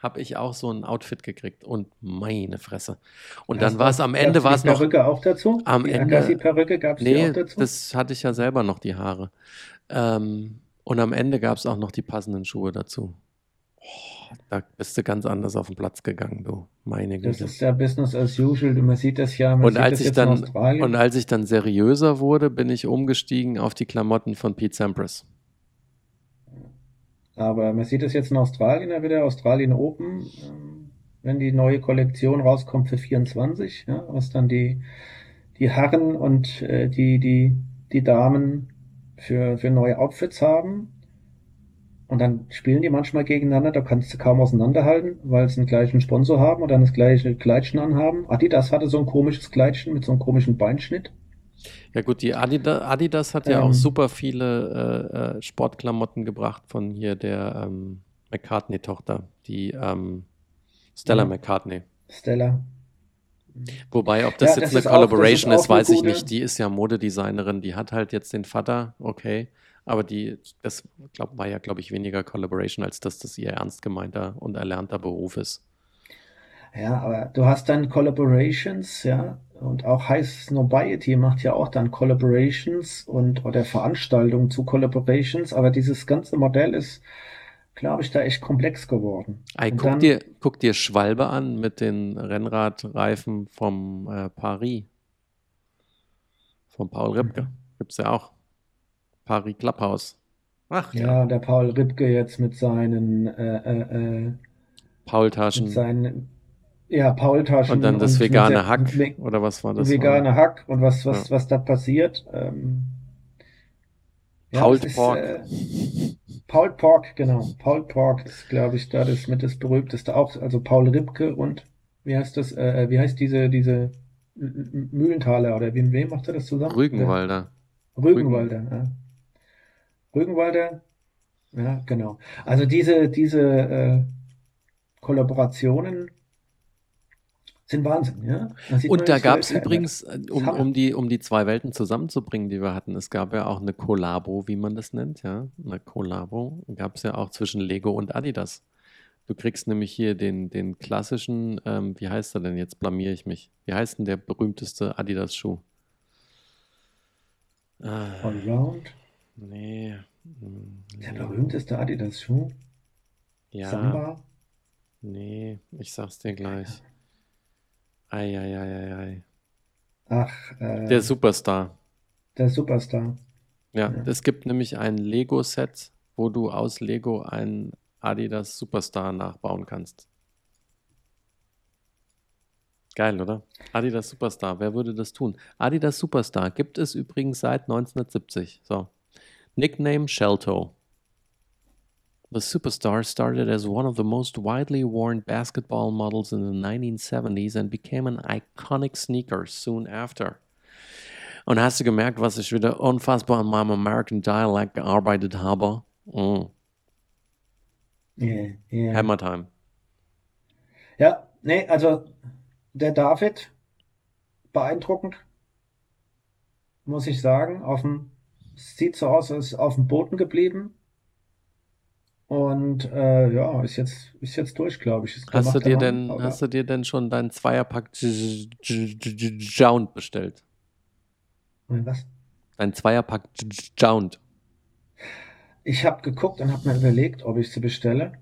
habe ich auch so ein Outfit gekriegt. Und meine Fresse. Und dann war es am Ende war es noch. Perücke auch dazu? Am die Ende. Agassi-Perücke gab es nee, auch dazu? Das hatte ich ja selber noch die Haare. Ähm, und am Ende gab es auch noch die passenden Schuhe dazu. Oh, da bist du ganz anders auf den Platz gegangen, du. Meine Güte. Das ist ja Business as usual. Man sieht das ja. und als ich dann und als ich dann seriöser wurde, bin ich umgestiegen auf die Klamotten von Pete Sampras. Aber man sieht es jetzt in Australien ja wieder, Australien Open, ähm, wenn die neue Kollektion rauskommt für 24, ja, was dann die, die Herren und äh, die, die, die Damen für, für neue Outfits haben. Und dann spielen die manchmal gegeneinander, da kannst du kaum auseinanderhalten, weil sie einen gleichen Sponsor haben oder das gleiche Kleidchen anhaben. Adidas hatte so ein komisches Kleidchen mit so einem komischen Beinschnitt. Ja gut, die Adidas, Adidas hat ja ähm, auch super viele äh, äh, Sportklamotten gebracht von hier der ähm, McCartney-Tochter, die ähm, Stella ja. McCartney. Stella. Wobei, ob das ja, jetzt das eine Collaboration ist, ist weiß ich nicht. Die ist ja Modedesignerin, die hat halt jetzt den Vater, okay. Aber die, das glaub, war ja, glaube ich, weniger Collaboration, als dass das ihr ernst gemeinter und erlernter Beruf ist. Ja, aber du hast dann Collaborations, ja, und auch High Snobiety macht ja auch dann Collaborations und oder Veranstaltungen zu Collaborations, aber dieses ganze Modell ist, glaube ich, da echt komplex geworden. Ey, guck, dann, dir, guck dir Schwalbe an mit den Rennradreifen vom äh, Paris. Von Paul Ripke. Mhm. Gibt's ja auch. Paris Clubhouse. Ach ja. Ja, der Paul Ripke jetzt mit seinen äh, äh, äh Paul-Taschen. Mit seinen, ja, Paul-Taschen. Und dann das und vegane Hack, oder was war das? Vegane Hack und was, was, ja. was da passiert. Ähm, ja, Paul Pork. Äh, Paul Pork, genau. Paul Pork ist, glaube ich, da das mit das berühmteste auch. Also Paul Ripke und wie heißt das? Äh, äh wie heißt diese diese Mühlenthaler oder wem, wem macht er das zusammen? Rügenwalder. Rügenwalder. Ja. Rügenwalder. Ja, genau. Also diese, diese äh, Kollaborationen sind Wahnsinn, ja. Und da gab es übrigens, äh, um, um, die, um die zwei Welten zusammenzubringen, die wir hatten, es gab ja auch eine Kollabo, wie man das nennt, ja. Eine Kollabo gab es ja auch zwischen Lego und Adidas. Du kriegst nämlich hier den, den klassischen, ähm, wie heißt er denn? Jetzt blamier ich mich. Wie heißt denn der berühmteste Adidas-Schuh? Allround? Nee. Der berühmteste Adidas-Schuh? Ja. Samba? Nee, ich sag's dir gleich. Eieieiei. Ach, äh, Der Superstar. Der Superstar. Ja, ja, es gibt nämlich ein Lego-Set, wo du aus Lego einen Adidas Superstar nachbauen kannst. Geil, oder? Adidas Superstar. Wer würde das tun? Adidas Superstar gibt es übrigens seit 1970. So. Nickname Shelto. The Superstar started as one of the most widely worn basketball models in the 1970s and became an iconic sneaker soon after. Und hast du gemerkt, was ich wieder unfassbar an meinem American Dialect gearbeitet habe? Mm. Yeah, yeah. Hammer Time. Ja, nee, also der David, beeindruckend, muss ich sagen, auf dem sieht so aus, als auf dem Boden geblieben. Und äh, ja, ist jetzt, ist jetzt durch, glaube ich. Hast du dir denn, aber- hast du dir denn schon deinen Zweierpack Jound bestellt? Was? Dein Zweierpack Jound. Ich habe geguckt und habe mir überlegt, ob ich sie bestelle.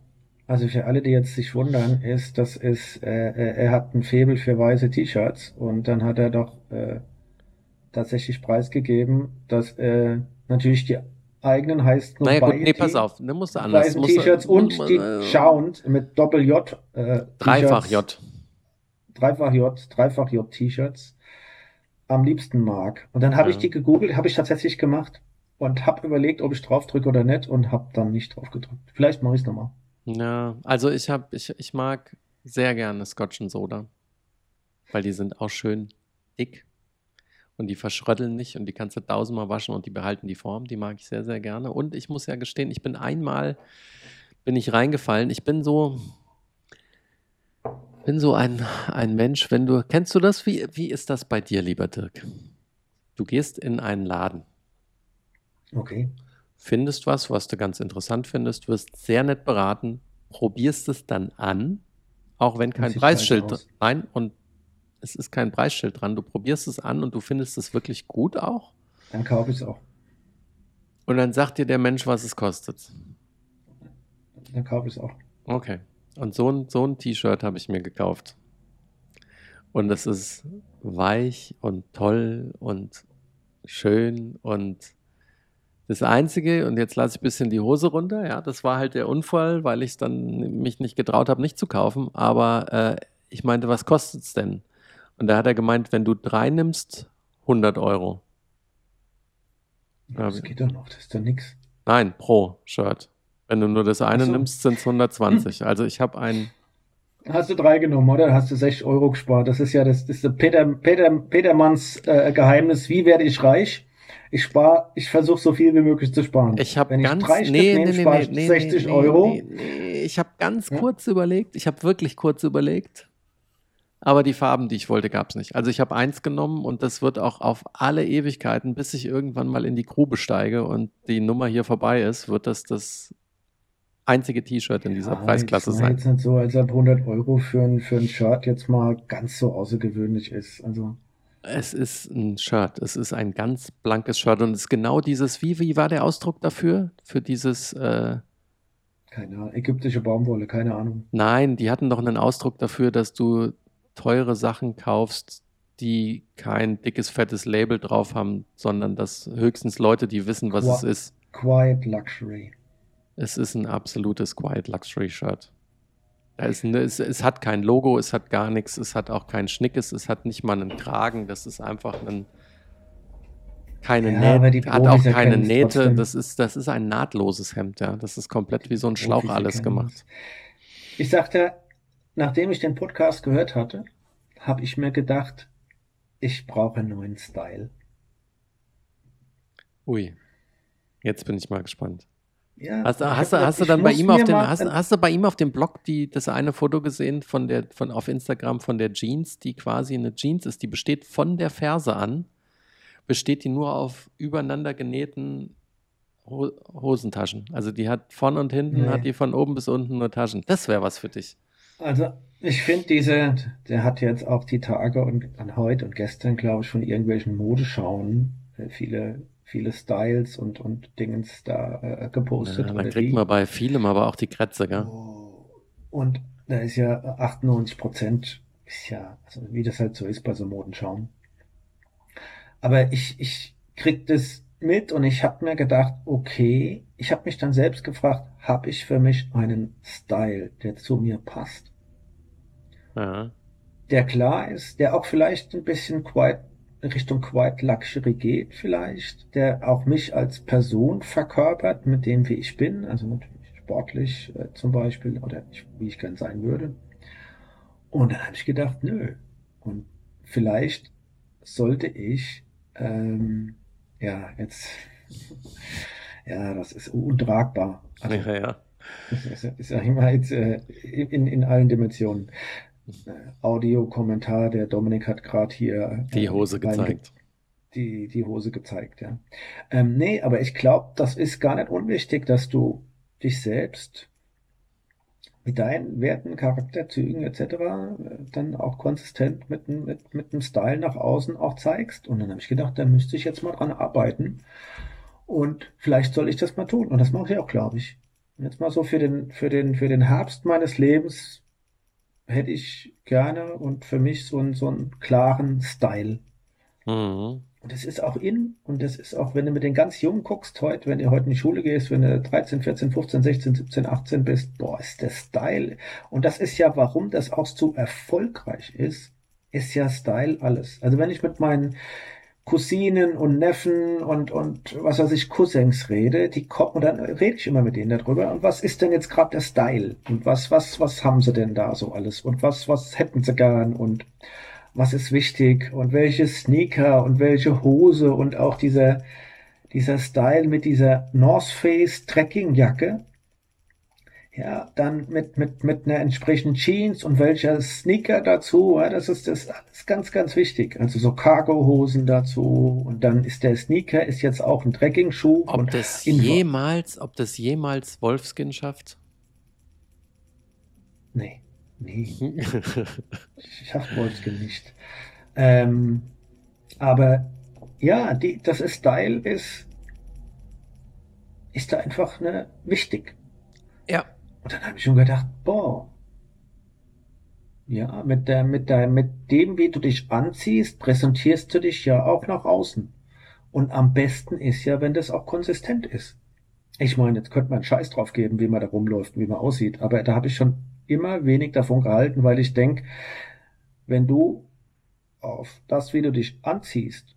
Also für alle, die jetzt sich wundern, ist, das ist, äh, äh, er hat ein Faible für weiße T-Shirts und dann hat er doch äh, tatsächlich preisgegeben, dass äh, natürlich die eigenen heißt nur Naja gut, nee, pass auf, ne, musst du anders. T-Shirts und die äh, Sound mit Doppel-J. Äh, Dreifach J. Dreifach J, Dreifach J T-Shirts am liebsten mag. Und dann habe ich Ja. die gegoogelt, habe ich tatsächlich gemacht und habe überlegt, ob ich drauf drücke oder nicht und habe dann nicht drauf gedrückt. Vielleicht mache ich es nochmal. Ja, also ich hab, ich, ich mag sehr gerne Scotch und Soda. Weil die sind auch schön dick und die verschrötteln nicht und die kannst du tausendmal waschen und die behalten die Form. Die mag ich sehr, sehr gerne. Und ich muss ja gestehen, ich bin einmal, bin ich reingefallen. Ich bin so, bin so ein, ein Mensch, wenn du, kennst du das? Wie, wie ist das bei dir, lieber Dirk? Du gehst in einen Laden. Okay. findest was, was du ganz interessant findest, wirst sehr nett beraten, probierst es dann an, auch wenn kein Preisschild, nein, und es ist kein Preisschild dran, du probierst es an und du findest es wirklich gut auch Dann kaufe ich es auch. und dann sagt dir der Mensch, was es kostet. Dann kaufe ich es auch. Okay. Und so ein, so ein T-Shirt habe ich mir gekauft. Und es ist weich und toll und schön und das Einzige, und jetzt lasse ich ein bisschen die Hose runter, ja, das war halt der Unfall, weil ich dann mich nicht getraut habe, nicht zu kaufen. Aber äh, ich meinte, was kostet es denn? Und da hat er gemeint, wenn du drei nimmst, 100 Euro. Ja, Das geht doch noch, das ist doch nix. Nein, pro Shirt. Wenn du nur das eine so. nimmst, sind es 120. Also ich habe ein Hast du drei genommen, oder? Hast du 60 Euro gespart. Das ist ja das, das ist Peter, Peter, Petermanns äh, Geheimnis. Wie werde ich reich? Ich spare, ich versuche so viel wie möglich zu sparen. Ich habe Wenn ich ganz drei Stück nee, nehme, nee, ich nee, 60 nee, Euro. Nee, nee, ich habe ganz Ja? kurz überlegt. Ich habe wirklich kurz überlegt. Aber die Farben, die ich wollte, gab es nicht. Also ich habe eins genommen und das wird auch auf alle Ewigkeiten, bis ich irgendwann mal in die Grube steige und die Nummer hier vorbei ist, wird das das einzige T-Shirt in dieser Ja, Preisklasse sein. jetzt nicht so, als ob 100 Euro für ein, für ein Shirt jetzt mal ganz so außergewöhnlich ist. Also, Es ist ein Shirt. Es ist ein ganz blankes Shirt und es ist genau dieses, wie, wie war der Ausdruck dafür? Für dieses, äh, keine Ahnung, ägyptische Baumwolle, keine Ahnung. Nein, die hatten doch einen Ausdruck dafür, dass du teure Sachen kaufst, die kein dickes, fettes Label drauf haben, sondern dass höchstens Leute, die wissen, was Qua- es ist. Quiet Luxury. Es ist ein absolutes Quiet Luxury Shirt. Eine, es, es hat kein Logo, es hat gar nichts, es hat auch kein Schnickes, es hat nicht mal einen Kragen, das ist einfach ein keine Ja, Nähte, hat auch keine Nähte, das ist, das ist ein nahtloses Hemd, ja. Das ist komplett wie so ein Schlauch alles gemacht. Ich sagte, nachdem ich den Podcast gehört hatte, habe ich mir gedacht, ich brauche einen neuen Style. Ui. Jetzt bin ich mal gespannt. Ja, Hast, du- hast dann bei ihm auf dem, mal hast, ein- hast du bei ihm auf dem Blog die, das eine Foto gesehen von der, von auf Instagram von der Jeans, die quasi eine Jeans ist, die besteht von der Ferse an, besteht die nur auf übereinander genähten Ho Hosentaschen. Also die hat von und hinten, Nee. hat die von oben bis unten nur Taschen. Das wäre was für dich. Also, ich finde diese, der hat jetzt auch die Tage und an heute und gestern, glaube ich, von irgendwelchen Modeschauen äh, viele, viele Styles und, und Dingens da äh, gepostet. Ja, dann kriegt die. man bei vielem aber auch die Krätze, gell? Oh, Und da ist ja 98 Prozent, ist ja, also wie das halt so ist bei so Modenschauen. Aber ich, ich krieg das mit und ich habe mir gedacht, okay, ich habe mich dann selbst gefragt, habe ich für mich einen Style, der zu mir passt? Ja. der klar ist, der auch vielleicht ein bisschen quiet, Richtung Quiet Luxury geht, vielleicht, der auch mich als Person verkörpert, mit dem wie ich bin, also natürlich sportlich äh, zum Beispiel, oder ich, wie ich gern sein würde. Und dann habe ich gedacht, nö. Und vielleicht sollte ich, ähm, ja, jetzt, ja, das ist untragbar. Also, ja, ja. ich sag mal jetzt äh, in, in allen Dimensionen. Äh, Audiokommentar, der Dominik hat gerade hier Die äh, Hose gezeigt. die, die Hose gezeigt, ja. Ähm, nee, aber ich glaube, das ist gar nicht unwichtig, dass du dich selbst mit deinen Werten, Charakterzügen etc. Äh, dann auch konsistent mit, mit, mit einem Style nach außen auch zeigst. Und dann habe ich gedacht, da müsste ich jetzt mal dran arbeiten. Und vielleicht soll ich das mal tun. Und das mache ich auch, glaube ich. Jetzt mal so für den, für den, für den Herbst meines Lebens hätte ich gerne und für mich so einen, so einen klaren Style. Mhm. Und das ist auch in, und das ist auch, wenn du mit den ganz Jungen guckst heute, wenn du heute in die Schule gehst, wenn du 13, 14, 15, 16, 17, 18 bist, boah, ist der Style. Und das ist ja, warum das auch so erfolgreich ist, ist ja Style alles. Also wenn ich mit meinen Cousinen und Neffen und, und was weiß ich, Cousins rede, die kommen und dann rede ich immer mit denen darüber. Und was ist denn jetzt gerade der Style? Und was, was, was haben sie denn da so alles? Und was, was hätten sie gern? Und was ist wichtig? Und welche Sneaker und welche Hose und auch dieser, dieser Style mit dieser North Face Trekkingjacke ja, dann mit, mit, mit einer entsprechenden Jeans und welcher Sneaker dazu, ja, das ist das alles ganz, ganz wichtig. Also so Cargo-Hosen dazu und dann ist der Sneaker ist jetzt auch ein Trekking-Schuh. Ob das jemals, ob das jemals Wolfskin schafft? Nee, nee. *laughs* schafft Wolfskin nicht. Ähm, aber ja, die, das ist Style ist, ist da einfach ne, wichtig. Ja. Und dann habe ich schon gedacht, boah, ja, mit der, mit der, mit dem, wie du dich anziehst, präsentierst du dich ja auch nach außen. Und am besten ist ja, wenn das auch konsistent ist. Ich meine, jetzt könnte man einen Scheiß drauf geben, wie man da rumläuft, wie man aussieht. Aber da habe ich schon immer wenig davon gehalten, weil ich denke, wenn du auf das, wie du dich anziehst,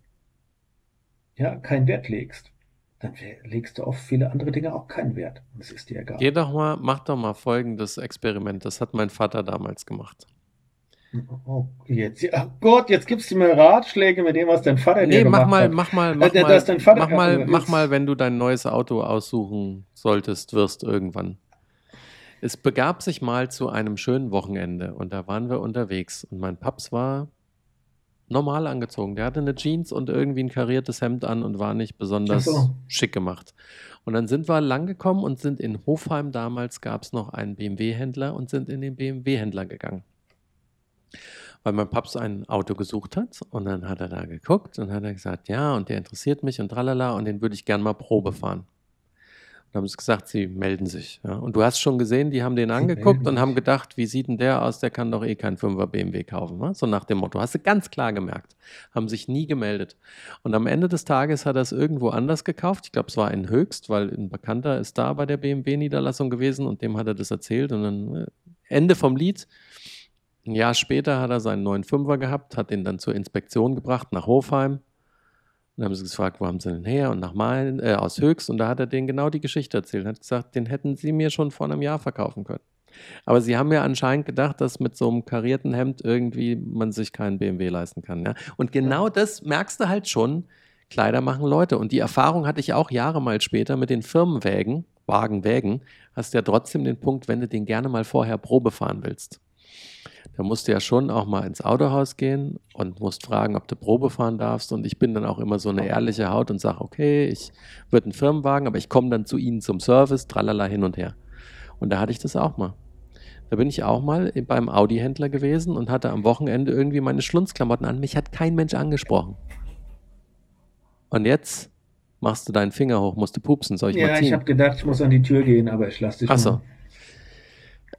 ja, keinen Wert legst, dann legst du auf viele andere Dinge auch keinen Wert. Und es ist dir egal. Geh doch mal, mach doch mal folgendes Experiment. Das hat mein Vater damals gemacht. Oh, jetzt, ja, Gott, jetzt gibst du mir Ratschläge mit dem, was dein Vater nee, dir gemacht mach mal, hat. Mach mal, mach äh, mal, mach mal, mach mal, wenn du dein neues Auto aussuchen solltest, wirst irgendwann. Es begab sich mal zu einem schönen Wochenende und da waren wir unterwegs und mein Paps war normal angezogen. Der hatte eine Jeans und irgendwie ein kariertes Hemd an und war nicht besonders so. schick gemacht. Und dann sind wir langgekommen und sind in Hofheim damals gab es noch einen BMW-Händler und sind in den BMW-Händler gegangen. Weil mein Paps ein Auto gesucht hat und dann hat er da geguckt und hat er gesagt, ja, und der interessiert mich und tralala und den würde ich gern mal Probe fahren. Und haben sie gesagt, sie melden sich. Ja. Und du hast schon gesehen, die haben den angeguckt und haben gedacht, wie sieht denn der aus? Der kann doch eh kein 5er BMW kaufen. Ne? So nach dem Motto. Hast du ganz klar gemerkt. Haben sich nie gemeldet. Und am Ende des Tages hat er es irgendwo anders gekauft. Ich glaube, es war in Höchst, weil ein Bekannter ist da bei der BMW-Niederlassung gewesen und dem hat er das erzählt. Und dann äh, Ende vom Lied. Ein Jahr später hat er seinen neuen Fünfer gehabt, hat den dann zur Inspektion gebracht nach Hofheim dann haben sie gefragt, wo haben sie denn her? Und nach Malen, äh, aus Höchst. Und da hat er denen genau die Geschichte erzählt. Er hat gesagt, den hätten sie mir schon vor einem Jahr verkaufen können. Aber sie haben ja anscheinend gedacht, dass mit so einem karierten Hemd irgendwie man sich keinen BMW leisten kann. Ja? Und genau das merkst du halt schon. Kleider machen Leute. Und die Erfahrung hatte ich auch Jahre mal später mit den Firmenwägen, Wagenwägen. Hast du ja trotzdem den Punkt, wenn du den gerne mal vorher Probe fahren willst da musst du ja schon auch mal ins Autohaus gehen und musst fragen, ob du Probe fahren darfst. Und ich bin dann auch immer so eine ehrliche Haut und sage, okay, ich würde einen Firmenwagen, aber ich komme dann zu Ihnen zum Service, tralala hin und her. Und da hatte ich das auch mal. Da bin ich auch mal beim Audi-Händler gewesen und hatte am Wochenende irgendwie meine Schlunzklamotten an. Mich hat kein Mensch angesprochen. Und jetzt machst du deinen Finger hoch, musst du pupsen. Soll ich ja, mal ziehen? ich habe gedacht, ich muss an die Tür gehen, aber ich lasse dich Ach so.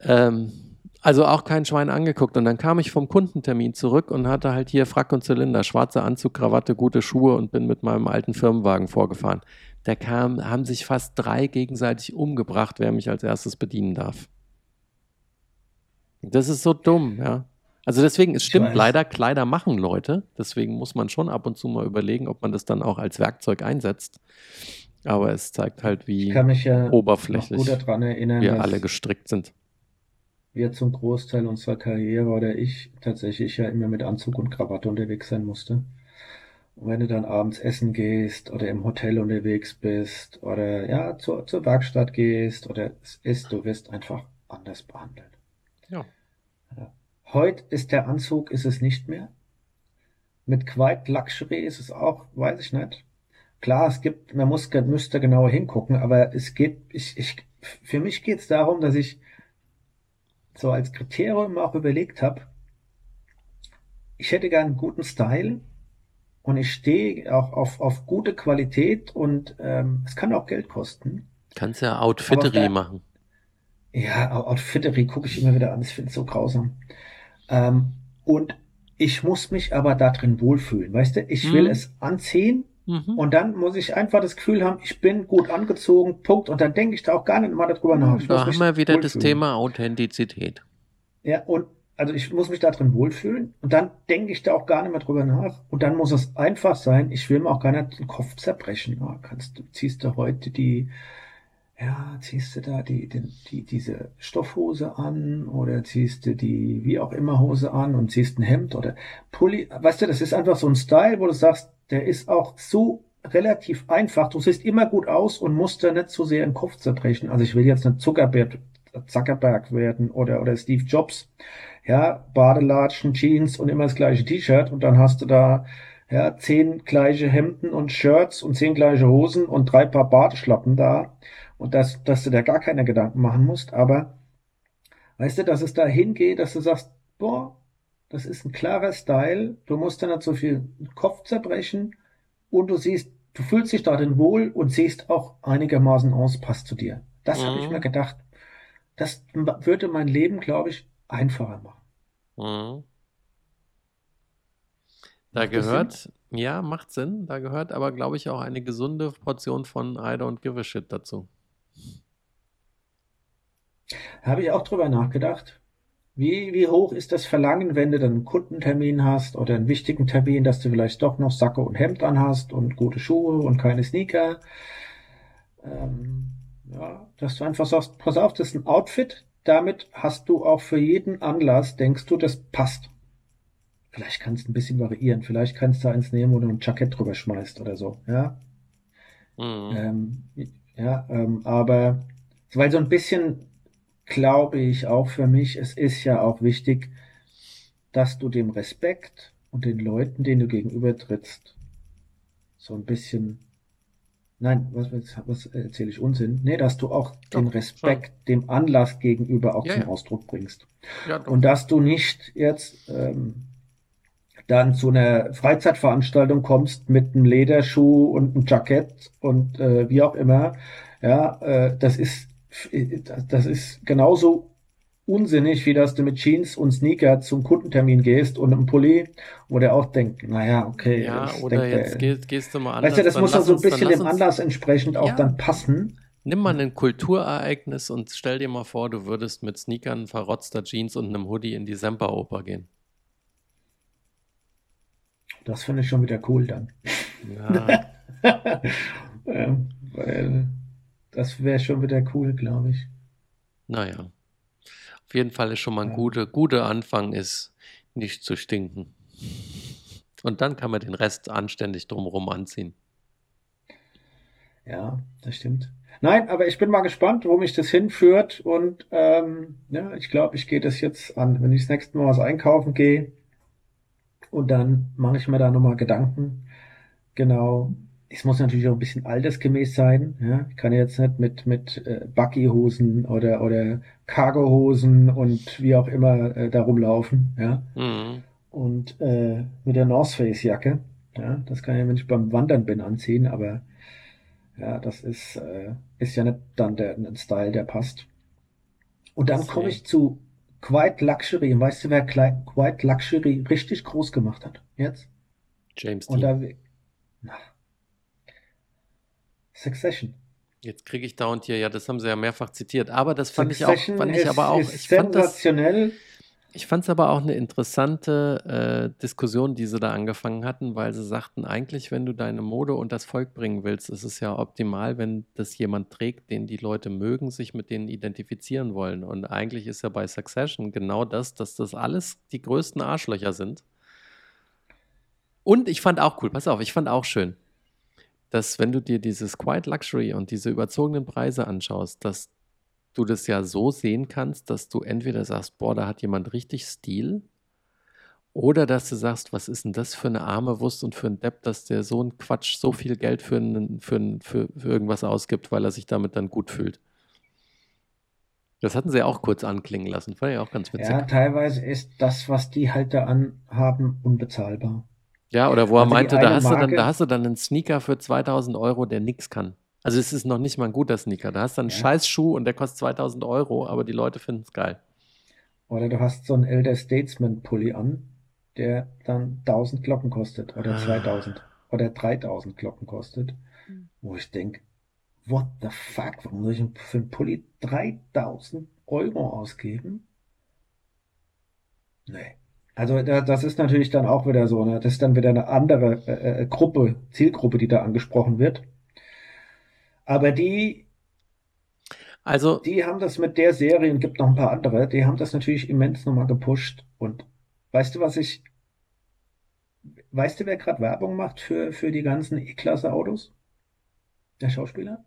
Ähm, also auch kein Schwein angeguckt. Und dann kam ich vom Kundentermin zurück und hatte halt hier Frack und Zylinder, schwarzer Anzug, Krawatte, gute Schuhe und bin mit meinem alten Firmenwagen vorgefahren. Da kam, haben sich fast drei gegenseitig umgebracht, wer mich als erstes bedienen darf. Das ist so dumm, ja. Also deswegen, es stimmt leider, Kleider machen Leute. Deswegen muss man schon ab und zu mal überlegen, ob man das dann auch als Werkzeug einsetzt. Aber es zeigt halt, wie ja oberflächlich wir alle gestrickt sind wir zum Großteil unserer Karriere oder ich tatsächlich ja immer mit Anzug und Krawatte unterwegs sein musste. Und wenn du dann abends essen gehst oder im Hotel unterwegs bist oder ja zur, zur Werkstatt gehst oder es ist, du wirst einfach anders behandelt. Ja. Heute ist der Anzug, ist es nicht mehr. mit Quiet Luxury ist es auch, weiß ich nicht. Klar, es gibt, man muss, müsste genauer hingucken, aber es geht, ich, ich, für mich geht es darum, dass ich so als Kriterium auch überlegt habe, ich hätte gern einen guten Style und ich stehe auch auf, auf gute Qualität und ähm, es kann auch Geld kosten. Kannst ja Outfittery machen. Ja, Outfittery gucke ich immer wieder an, ich finde es so grausam. Ähm, und ich muss mich aber da drin wohlfühlen, weißt du? Ich will Mhm. es anziehen Mhm. und dann muss ich einfach das Gefühl haben, ich bin gut angezogen, Punkt. Und dann denke ich da auch gar nicht mal darüber nach. Ich Da haben wir wieder das wohlfühlen. Thema Authentizität. Ja, und also ich muss mich da drin wohlfühlen und dann denke ich da auch gar nicht mehr drüber nach. Und dann muss es einfach sein, ich will mir auch gar nicht den Kopf zerbrechen. Ah, kannst du, ziehst du heute die, ja, ziehst du da die, den, die, diese Stoffhose an oder ziehst du die wie auch immer Hose an und ziehst ein Hemd oder Pulli. Weißt du, das ist einfach so ein Style, wo du sagst, der ist auch so relativ einfach. Du siehst immer gut aus und musst da nicht so sehr den Kopf zerbrechen. Also ich will jetzt nicht Zuckerberg, Zuckerberg werden oder, oder Steve Jobs. Ja, Badelatschen, Jeans und immer das gleiche T-Shirt und dann hast du da ja, zehn gleiche Hemden und Shirts und zehn gleiche Hosen und drei Paar Badeschlappen da und dass, dass du da gar keine Gedanken machen musst, aber weißt du, dass es da hingeht, dass du sagst, boah, das ist ein klarer Style, du musst da nicht so viel Kopf zerbrechen und du siehst, du fühlst dich darin wohl und siehst auch einigermaßen aus, passt zu dir. Das habe ich Mhm. mir gedacht, das würde mein Leben, glaube ich, einfacher machen. Mhm. Da Macht gehört, ja, macht Sinn. Da gehört aber, glaube ich, auch eine gesunde Portion von I don't give a shit dazu. Habe ich auch drüber nachgedacht. Wie, wie hoch ist das Verlangen, wenn du dann einen Kundentermin hast oder einen wichtigen Termin, dass du vielleicht doch noch Sacke und Hemd anhast und gute Schuhe und keine Sneaker? Ähm, ja, dass du einfach sagst, pass auf, das ist ein Outfit, damit hast du auch für jeden Anlass, denkst du, das passt. Vielleicht kannst du ein bisschen variieren, vielleicht kannst du eins nehmen, wo du ein Jackett drüber schmeißt oder so, ja. Mhm. Ähm, ja, ähm, aber weil so ein bisschen glaube ich auch für mich, es ist ja auch wichtig, dass du dem Respekt und den Leuten, denen du gegenüber trittst, so ein bisschen, nein, was, was, erzähle ich Unsinn? Nee, dass du auch den Doch, Respekt dem Anlass gegenüber auch Ja, zum ja. Ausdruck bringst. Ja. Und dass du nicht jetzt ähm, dann zu einer Freizeitveranstaltung kommst mit einem Lederschuh und einem Jackett und äh, wie auch immer. Ja, äh, das ist das- ist genauso unsinnig, wie dass du mit Jeans und Sneaker zum Kundentermin gehst und einem Pulli, wo der auch denkt, naja, okay. Ja, oder denk, jetzt gehst, gehst du mal anders. Weißt du, das dann muss lass so ein uns- dann bisschen dem Anlass entsprechend auch Ja. dann passen. Nimm mal ein Kulturereignis und stell dir mal vor, du würdest mit Sneakern, verrotzter Jeans und einem Hoodie in die Semperoper gehen. Das finde ich schon wieder cool dann. Ja, *laughs* ähm, weil das wäre schon wieder cool, glaube ich. naja. Auf jeden Fall ist schon mal ein Ja. guter, guter Anfang ist, nicht zu stinken. Und dann kann man den Rest anständig drumherum anziehen. Ja, das stimmt. Nein, aber ich bin mal gespannt, wo mich das hinführt. Und ähm, ja, ich glaube, ich gehe das jetzt an, wenn ich das nächste Mal was einkaufen gehe. Und dann mache ich mir da nochmal Gedanken. Genau. Es muss natürlich auch ein bisschen altersgemäß sein. Ja? Ich kann jetzt nicht mit, mit äh, Buggy-Hosen oder, oder Cargo-Hosen und wie auch immer äh, da rumlaufen. Ja? Mhm. und äh, mit der North Face Jacke. Ja, das kann ich, wenn ich beim Wandern bin, anziehen, aber ja, das ist, äh, ist ja nicht dann der ein Style, der passt. Und dann komme ich zu Quiet Luxury. Und weißt du, wer Quiet Luxury richtig groß gemacht hat? Jetzt? James Und Dean. da, na, Succession. Jetzt kriege ich da und hier, ja, das haben sie ja mehrfach zitiert. Aber das fand ich auch, Succession fand ich ist, aber auch, ich fand das, sensationell. Ich fand es aber auch eine interessante äh, Diskussion, die sie da angefangen hatten, weil sie sagten, eigentlich, wenn du deine Mode unters Volk bringen willst, ist es ja optimal, wenn das jemand trägt, den die Leute mögen, sich mit denen identifizieren wollen. Und eigentlich ist ja bei Succession genau das, dass das alles die größten Arschlöcher sind. Und ich fand auch cool, pass auf, ich fand auch schön, dass wenn du dir dieses Quiet Luxury und diese überzogenen Preise anschaust, dass du das ja so sehen kannst, dass du entweder sagst, boah, da hat jemand richtig Stil, Oder dass du sagst, was ist denn das für eine arme Wurst und für ein Depp, dass der so ein Quatsch so viel Geld für, einen, für, einen, für, für irgendwas ausgibt, weil er sich damit dann gut fühlt. Das hatten sie auch kurz anklingen lassen. Fand ich auch ganz witzig. Ja, teilweise ist das, was die halt da anhaben, unbezahlbar. Ja, oder wo er Also meinte, da hast, du dann, Marke- da hast du dann einen Sneaker für 2000 Euro, der nichts kann. Also es ist noch nicht mal ein guter Sneaker. Da hast du einen Ja. scheiß Schuh und der kostet 2000 Euro, aber die Leute finden es geil. Oder du hast so einen Elder Statesman Pulli an, der dann 1000 Glocken kostet oder Ah. 2000 oder 3000 Glocken kostet, wo ich denke, what the fuck, warum soll ich für einen Pulli 3000 Euro ausgeben? Nee. Also da, das ist natürlich dann auch wieder so, ne? Das ist dann wieder eine andere äh, äh, Gruppe, Zielgruppe, die da angesprochen wird. Aber die, Also, die haben das mit der Serie und gibt noch ein paar andere, die haben das natürlich immens nochmal gepusht. Und weißt du, was ich, weißt du, wer gerade Werbung macht für, für die ganzen E-Klasse-Autos? Der Schauspieler?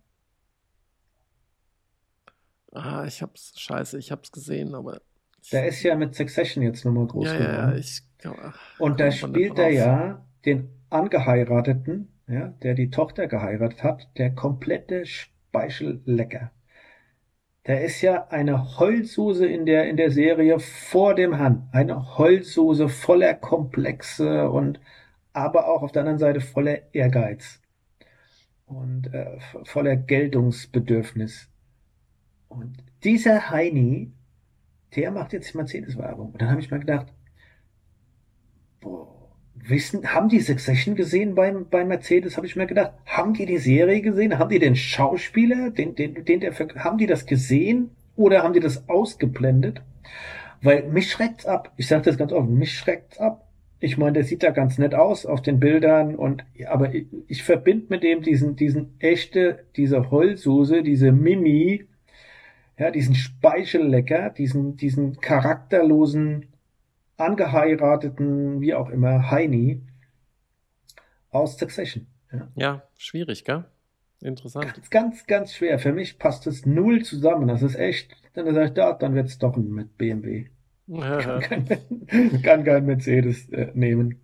ah, ich hab's, scheiße, ich hab's gesehen, aber. Der ist ja mit Succession jetzt nochmal groß ja, ja, ja, geworden. ich. ach, Und da spielt er ja den Angeheirateten, ja, der die Tochter geheiratet hat, der komplette Speichellecker. Der ist ja eine Heulsuse in der, in der Serie vor dem Herrn. Eine Heulsuse voller Komplexe und aber auch auf der anderen Seite voller Ehrgeiz und äh, voller Geltungsbedürfnis. Und dieser Heini, der macht jetzt Mercedes-Werbung. Und dann habe ich mal gedacht, boah, wissen, haben die Succession gesehen beim, bei Mercedes, habe ich mir gedacht. Haben die die Serie gesehen? Haben die den Schauspieler, den, den, den der, haben die das gesehen? Oder haben die das ausgeblendet? Weil mich schreckt's ab. Ich sage das ganz offen, mich schreckt's ab. Ich meine, der sieht da ganz nett aus auf den Bildern und, aber ich, ich verbinde mit dem diesen, diesen echte, diese Heulsuse, diese Mimi, ja, diesen Speichellecker, diesen, diesen charakterlosen, angeheirateten, wie auch immer, Heini aus Succession. Ja. Ja, schwierig, gell? Interessant. Ganz, ganz, ganz schwer. Für mich passt es null zusammen. Das ist echt, dann sage ich, da, dann wird's doch ein mit BMW. Kann kein, kann kein Mercedes äh, nehmen.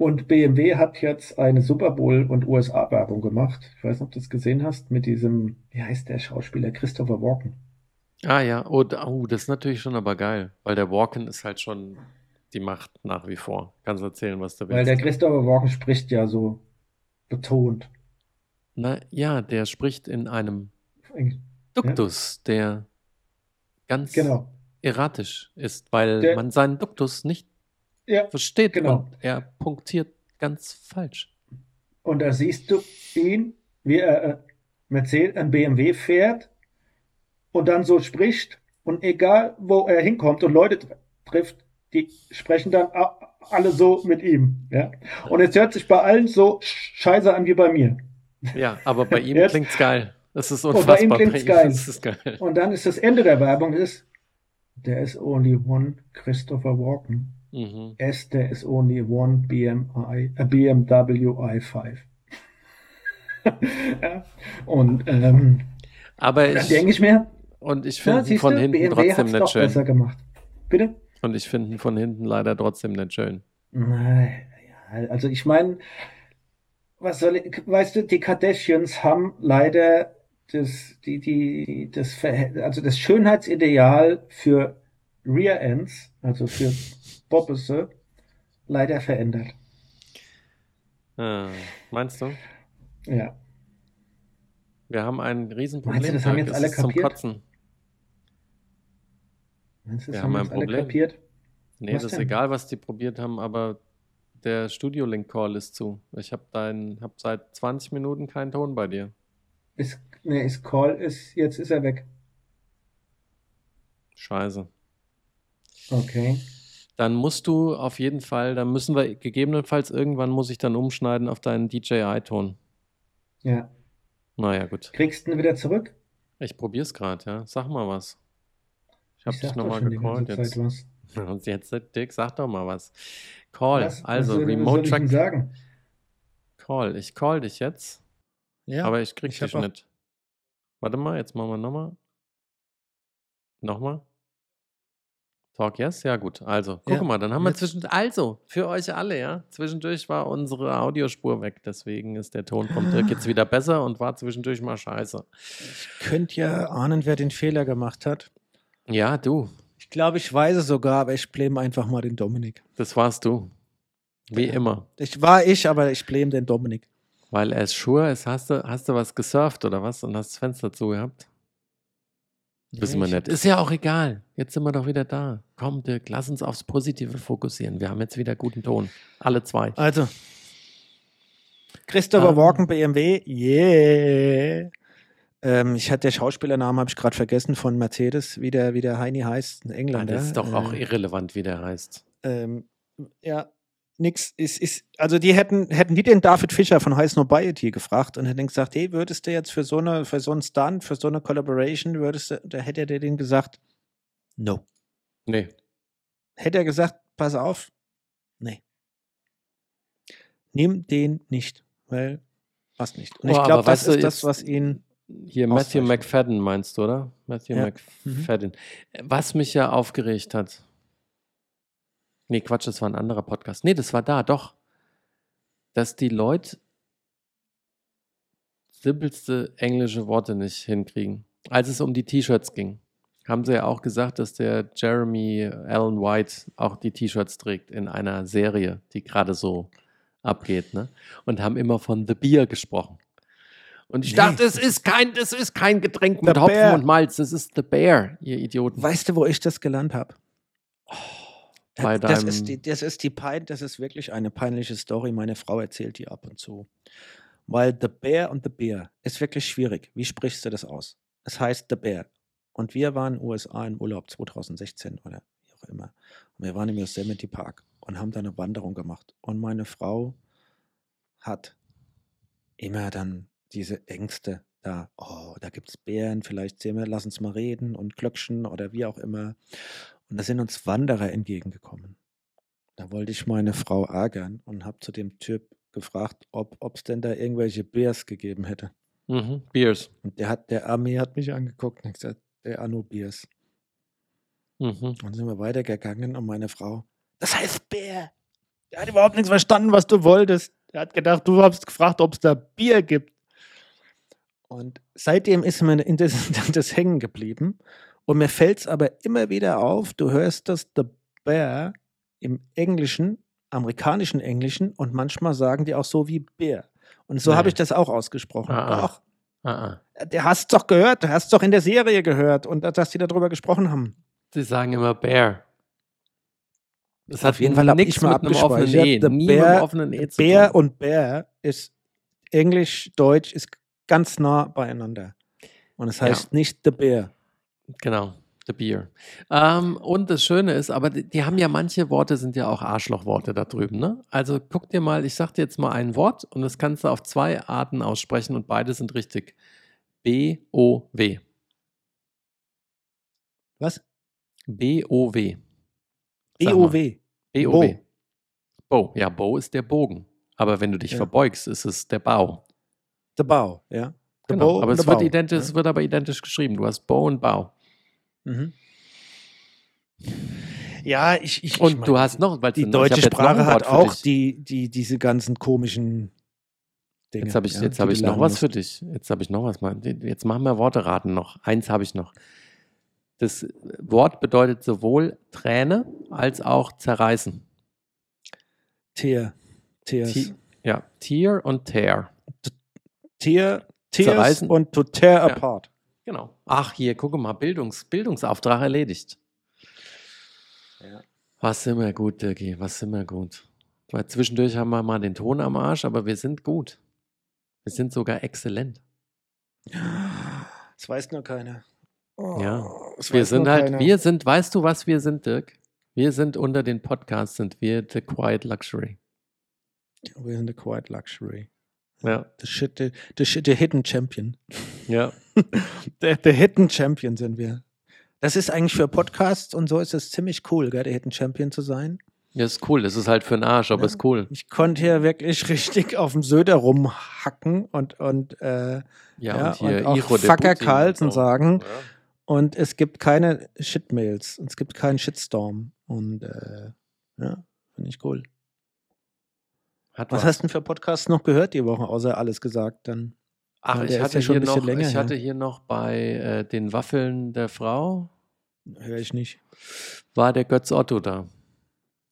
Und BMW hat jetzt eine Super Bowl und USA-Werbung gemacht. Ich weiß nicht, ob du das gesehen hast, mit diesem, wie heißt der Schauspieler, Christopher Walken. Ah ja, oh, oh, das ist natürlich schon aber geil, weil der Walken ist halt schon die Macht nach wie vor. Kannst erzählen, was du Weil willst. der Christopher Walken spricht ja so betont. Na ja, der spricht in einem Duktus, der ganz Genau. erratisch ist, weil Der- man seinen Duktus nicht Ja, versteht genau. und er punktiert ganz falsch. Und da siehst du ihn, wie er äh, Mercedes, ein BMW fährt und dann so spricht und egal wo er hinkommt und Leute tr trifft, die sprechen dann alle so mit ihm. Ja? Und es hört sich bei allen so sch- scheiße an wie bei mir. Ja, aber bei ihm *laughs* klingt's geil. Das ist bei ihm unfassbar. klingt's geil. ist geil. Und dann ist das Ende der Werbung ist, there is only one Christopher Walken. Mhm. As there is only one BMI, a BMW i5. *laughs* ja? Und ähm, Aber ich, denke ich mir, und ich Ja, finde siehst von du, hinten BMW trotzdem nicht schön. besser gemacht. Bitte? Und ich finde von hinten leider trotzdem nicht schön. Nein, ja, also ich meine, was soll ich, weißt du, die Kardashians haben leider das, die, die, die, das, Verhält- also das Schönheitsideal für Rear Ends, also für Bobbese, leider verändert. Ah, meinst du? Ja. Wir haben ein Riesenproblem. Meinst du, das haben jetzt alle ist zum kapiert? Kotzen. Meinst du, das Wir haben haben ein alle Problem. kapiert? Nee, Was das ist denn? egal, was die probiert haben, aber der Studio-Link-Call ist zu. Ich habe hab seit 20 Minuten keinen Ton bei dir. Ist, nee, ist Call, ist, jetzt ist er weg. Scheiße. Okay. Dann musst du auf jeden Fall, dann müssen wir gegebenenfalls irgendwann muss ich dann umschneiden auf deinen DJI-Ton. Ja. Naja, gut. Kriegst du ihn wieder zurück? Ich probier's gerade, ja. Sag mal was. Ich habe Ich dich nochmal gecallt jetzt. Zeit was. *laughs* Und jetzt, Dick, sag doch mal was. Call, Was? also was soll, Remote soll ich Track. sagen? Call. Ich call dich jetzt, Ja, aber ich krieg ich dich nicht. Warte mal, jetzt machen wir nochmal. Nochmal. Talk Yes? Ja, gut. Also, guck Ja, mal, dann haben wir zwischen. Also, für euch alle, ja. Zwischendurch war unsere Audiospur weg. Deswegen ist der Ton vom Dirk jetzt wieder besser und war zwischendurch mal scheiße. Könnt ihr ahnen, wer den Fehler gemacht hat? Ja, du. Ich glaube, ich weiß es sogar, aber ich blame einfach mal den Dominik. Das warst du. Wie Ja. immer. Ich war ich, aber ich blame den Dominik. Weil er ist sure ist. Hast du, hast du was gesurft oder was und hast das Fenster zu wir Ich- nicht. Ist ja auch egal. Jetzt sind wir doch wieder da. Komm, Dirk, lass uns aufs Positive fokussieren. Wir haben jetzt wieder guten Ton. Alle zwei. Also, Christopher Ah. Walken, BMW, yeah. Ähm, ich hatte der Schauspielernamen, habe ich gerade vergessen, von Mercedes, wie der, wie der Heini heißt, ein Ah, Engländer. das ist doch auch Äh, irrelevant, wie der heißt. ähm, ja, nix ist, ist, also die hätten, hätten die den David Fischer von High Snobiety gefragt und hätten gesagt, hey, würdest du jetzt für so eine, für so einen Stunt, für so eine Collaboration, würdest du, da hätte der den gesagt, no. Nee. Hätte er gesagt, pass auf, nee. Nimm den nicht, weil passt nicht. Und Oh, ich glaube, das ist das, was ihn, Hier Matthew. McFadden meinst du, oder? Matthew Ja. McFadden. Was mich ja aufgeregt hat. Nee, Quatsch, das war ein anderer Podcast. Nee, das war da, doch. Dass die Leute simpelste englische Worte nicht hinkriegen. Als es um die T-Shirts ging, haben sie ja auch gesagt, dass der Jeremy Allen White auch die T-Shirts trägt in einer Serie, die gerade so abgeht, ne? Und haben immer von The Beer gesprochen. Und ich Nee, dachte, es ist kein, das ist kein Getränk mit The Hopfen Bear. und Malz, das ist The Bear, ihr Idioten. weißt du, wo ich das gelernt habe? Bei das, deinem- ist die, das ist die pein, das ist wirklich eine peinliche Story. Meine Frau erzählt die ab und zu. Weil The Bear und The Bear ist wirklich schwierig. Wie sprichst du das aus? Es heißt The Bear. Und wir waren in den USA im Urlaub 2016 oder wie auch immer. Und wir waren im Yosemite Park und haben da eine Wanderung gemacht. Und meine Frau hat immer dann diese Ängste da. Oh, da gibt es Bären, vielleicht sehen wir, lass uns mal reden und Glöckchen oder wie auch immer. Und da sind uns Wanderer entgegengekommen. Da wollte ich meine Frau ärgern und habe zu dem Typ gefragt, ob es denn da irgendwelche Bears gegeben hätte. Mhm. Beers. Und der hat, der Armee hat mich angeguckt und hat gesagt, der Arno Bears. Mhm. Und dann sind wir weitergegangen und meine Frau, das heißt Bär. Der hat überhaupt nichts verstanden, was du wolltest. Er hat gedacht, du hast gefragt, ob es da Bier gibt. Und seitdem ist mir das, *laughs* das hängen geblieben. Und mir fällt es aber immer wieder auf, du hörst das The Bear im Englischen, amerikanischen Englischen und manchmal sagen die auch so wie Bär. Und so habe ich das auch ausgesprochen. Ah, ah. Doch, Ah, ah. der hast doch gehört, du hast doch in der Serie gehört und dass die darüber gesprochen haben. Sie sagen immer Bear. Das Auf jeden Fall habe ich mal mit einem offenen abgespeichert. E, The nie Bear- offenen E tun. und Bär ist Englisch, Deutsch ist ganz nah beieinander. Und es Ja. heißt nicht The Bear. Genau, the beer. Ähm, und das Schöne ist, aber die, die haben ja manche Worte, sind ja auch Arschlochworte da drüben, ne? Also guck dir mal, ich sag dir jetzt mal ein Wort und das kannst du auf zwei Arten aussprechen und beide sind richtig. B-O-W. Was? B-O-W. B-O-W. B-O-W. Bow. Ja, Bow ist der Bogen. Aber wenn du dich Ja. verbeugst, ist es der Bau. The Bow, ja. Genau. Bow Aber es wird, identisch, ja. es wird aber identisch geschrieben. Du hast Bow und Bau. Mhm. Ja, ich, ich Und ich du mein, hast noch, weil die deutsche Sprache hat auch die, die, diese ganzen komischen Dinge. Jetzt habe ich, ja, jetzt hab du ich noch was musst. für dich. Jetzt habe ich noch was. Jetzt machen wir Worte raten noch. Eins habe ich noch. Das Wort bedeutet sowohl Träne als auch zerreißen. Tear. Tears. Ti- Ja, Tear und Tear. Tear, Tears Zerreißen. und to tear apart. Genau. Ach, hier, gucke mal, Bildungs, Bildungsauftrag erledigt. Ja. Was sind wir gut, Dirki, was sind wir gut. Weil zwischendurch haben wir mal den Ton am Arsch, aber wir sind gut. Wir sind sogar exzellent. Das weiß nur keiner. Oh, Ja. Wir sind halt, keiner. wir sind, weißt du, was wir sind, Dirk? Wir sind unter den Podcasts, sind wir The Quiet Luxury. Wir sind the quiet luxury. Ja. The shit, the, the shit, the hidden champion. Ja. *laughs* Der, der Hidden Champion sind wir. Das ist eigentlich für Podcasts und so ist es ziemlich cool, gell, der Hidden Champion zu sein. Das ist cool, das ist halt für den Arsch, aber Ja. ist cool. Ich konnte hier wirklich *laughs* richtig auf dem Söder rumhacken und, und, äh, Ja, Ja, und hier und auch Iro Fucker so. sagen. Ja. Und es gibt keine Shitmails. Es gibt keinen Shitstorm. Und äh, ja, finde ich cool. Hat Was hast du denn für Podcasts noch gehört die Woche, außer alles gesagt? Dann Ach, Ja, ich hatte, ja hier noch, länger ich hatte hier noch bei äh, den Waffeln der Frau, höre ich nicht. war der Götz Otto da.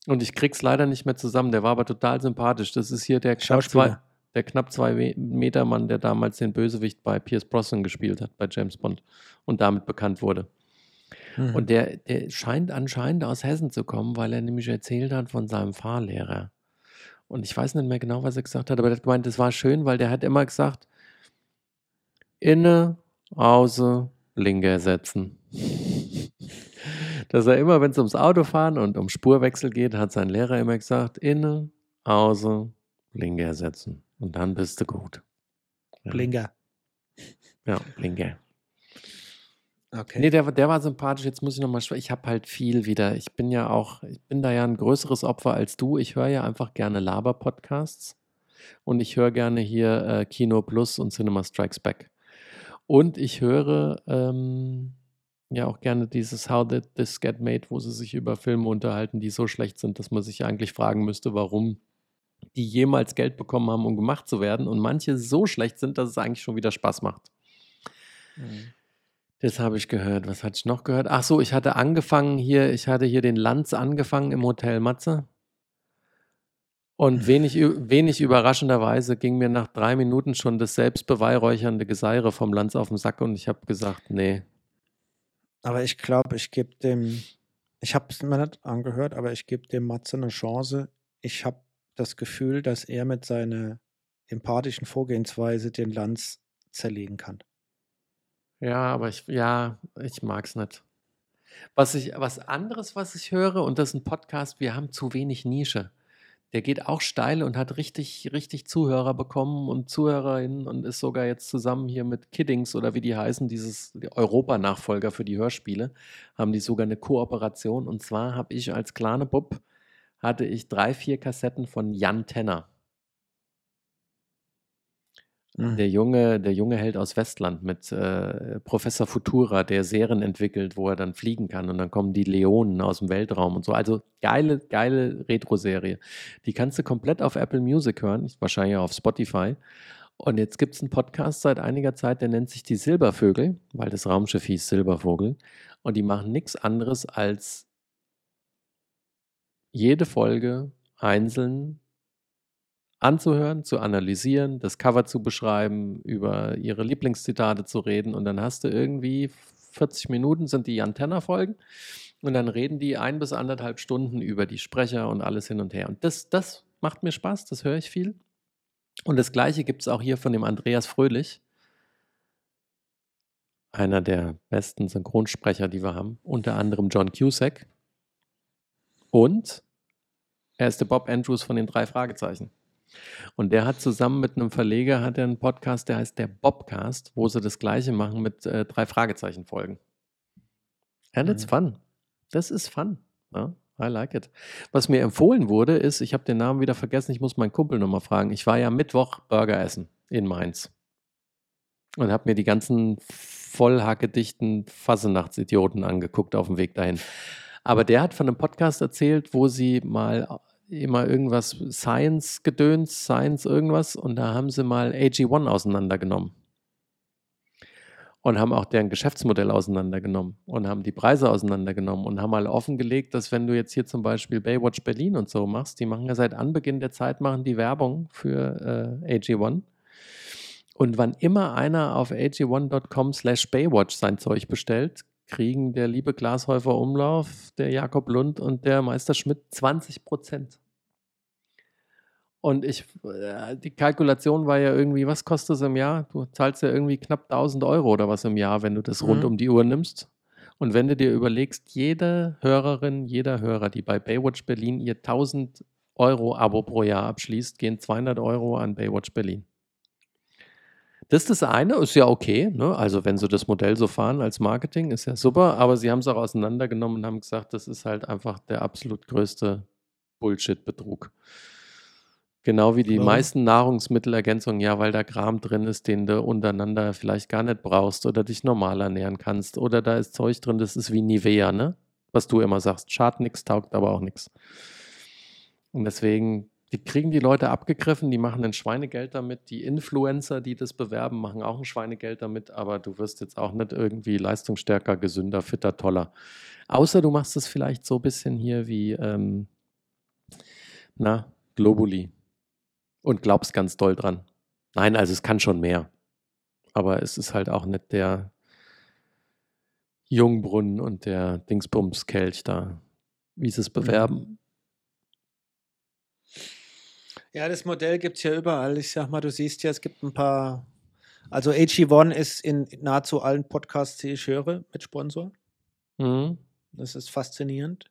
Und ich krieg's leider nicht mehr zusammen. Der war aber total sympathisch. Das ist hier der knapp zwei, der knapp zwei Me- Meter Mann, der damals den Bösewicht bei Pierce Brosnan gespielt hat, bei James Bond und damit bekannt wurde. Mhm. Und der, der scheint anscheinend aus Hessen zu kommen, weil er nämlich erzählt hat von seinem Fahrlehrer. Und ich weiß nicht mehr genau, was er gesagt hat, aber er hat gemeint, das war schön, weil der hat immer gesagt, inne, auße, linke setzen. *laughs* Dass er immer, wenn es ums Autofahren und um Spurwechsel geht, hat sein Lehrer immer gesagt, inne, auße, linke setzen. Und dann bist du gut. Ja. Blinker. Ja, linke. Okay. Nee, der, war- der war sympathisch. Jetzt muss ich nochmal, ich habe halt viel wieder. Ich bin ja auch, ich bin da ja ein größeres Opfer als du. Ich höre ja einfach gerne Laber-Podcasts und ich höre gerne hier äh, Kino Plus und Cinema Strikes Back. Und ich höre ähm, ja auch gerne dieses How Did This Get Made, wo sie sich über Filme unterhalten, die so schlecht sind, dass man sich eigentlich fragen müsste, warum die jemals Geld bekommen haben, um gemacht zu werden. Und manche so schlecht sind, dass es eigentlich schon wieder Spaß macht. Mhm. Das habe ich gehört. Was hatte ich noch gehört? Ach so, ich hatte angefangen hier, ich hatte hier den Lanz angefangen im Hotel Matze. Und wenig, wenig überraschenderweise ging mir nach drei Minuten schon das selbstbeweihräuchernde Geseire vom Lanz auf den Sack und ich habe gesagt, nee. Aber ich glaube, ich gebe dem, ich habe es mir nicht angehört, aber ich gebe dem Matze eine Chance. Ich habe das Gefühl, dass er mit seiner empathischen Vorgehensweise den Lanz zerlegen kann. Ja, aber ich, ja, ich mag es nicht. Was ich, was anderes, was ich höre, und das ist ein Podcast, wir haben zu wenig Nische. Der geht auch steil und hat richtig, richtig Zuhörer bekommen und Zuhörerinnen und ist sogar jetzt zusammen hier mit Kiddings oder wie die heißen, dieses Europa-Nachfolger für die Hörspiele, haben die sogar eine Kooperation. Und zwar habe ich als kleine Bub, hatte ich drei, vier Kassetten von Jan Tenner. Mhm. Der junge, der junge Held aus Westland mit äh, Professor Futura, der Serien entwickelt, wo er dann fliegen kann und dann kommen die Leonen aus dem Weltraum und so. Also geile, geile Retro-Serie. Die kannst du komplett auf Apple Music hören, wahrscheinlich auch auf Spotify. Und jetzt gibt es einen Podcast seit einiger Zeit, der nennt sich die Silbervögel, weil das Raumschiff hieß Silbervogel. Und die machen nichts anderes als jede Folge einzeln anzuhören, zu analysieren, das Cover zu beschreiben, über ihre Lieblingszitate zu reden und dann hast du irgendwie 40 Minuten sind die Antenna-Folgen und dann reden die ein bis anderthalb Stunden über die Sprecher und alles hin und her. Und das, das macht mir Spaß, das höre ich viel. Und das gleiche gibt es auch hier von dem Andreas Fröhlich, einer der besten Synchronsprecher, die wir haben, unter anderem John Cusack. Und er ist der Bob Andrews von den drei Fragezeichen. Und der hat zusammen mit einem Verleger hat er einen Podcast, der heißt der Bobcast, wo sie das gleiche machen mit äh, drei Fragezeichen Folgen. And it's Mhm. fun. Das ist fun. Ja, I like it. Was mir empfohlen wurde, ist, ich habe den Namen wieder vergessen, ich muss meinen Kumpel nochmal fragen. Ich war ja Mittwoch Burger essen in Mainz und habe mir die ganzen vollhackedichten Fassenachtsidioten angeguckt auf dem Weg dahin. Aber der hat von einem Podcast erzählt, wo sie mal immer irgendwas Science-Gedöns, Science irgendwas und da haben sie mal AG1 auseinandergenommen. Und haben auch deren Geschäftsmodell auseinandergenommen und haben die Preise auseinandergenommen und haben mal offengelegt, dass wenn du jetzt hier zum Beispiel Baywatch Berlin und so machst, die machen ja seit Anbeginn der Zeit, machen die Werbung für äh, AG1. Und wann immer einer auf ag1.com slash Baywatch sein Zeug bestellt, kriegen der liebe Glashäufer Umlauf, der Jakob Lund und der Meister Schmidt 20 Prozent. Und ich, äh, die Kalkulation war ja irgendwie, was kostet es im Jahr? Du zahlst ja irgendwie knapp 1000 Euro oder was im Jahr, wenn du das rund Mhm. um die Uhr nimmst. Und wenn du dir überlegst, jede Hörerin, jeder Hörer, die bei Baywatch Berlin ihr 1000 Euro Abo pro Jahr abschließt, gehen 200 Euro an Baywatch Berlin. Das ist das eine, ist ja okay. Ne? Also, wenn sie das Modell so fahren als Marketing, ist ja super. Aber sie haben es auch auseinandergenommen und haben gesagt, das ist halt einfach der absolut größte Bullshit-Betrug. Genau wie die Warum? meisten Nahrungsmittelergänzungen, ja, weil da Kram drin ist, den du untereinander vielleicht gar nicht brauchst oder dich normal ernähren kannst. Oder da ist Zeug drin, das ist wie Nivea, ne? Was du immer sagst. Schadet nichts, taugt aber auch nichts. Und deswegen, die kriegen die Leute abgegriffen, die machen ein Schweinegeld damit. Die Influencer, die das bewerben, machen auch ein Schweinegeld damit, aber du wirst jetzt auch nicht irgendwie leistungsstärker, gesünder, fitter, toller. Außer du machst es vielleicht so ein bisschen hier wie, ähm, na, Globuli. Und glaubst ganz doll dran. Nein, also es kann schon mehr. Aber es ist halt auch nicht der Jungbrunnen und der Dingsbums-Kelch da, wie sie es bewerben. Ja, das Modell gibt es ja überall. Ich sag mal, du siehst ja, es gibt ein paar. Also AG1 ist in nahezu allen Podcasts, die ich höre, mit Sponsor. Mhm. Das ist faszinierend.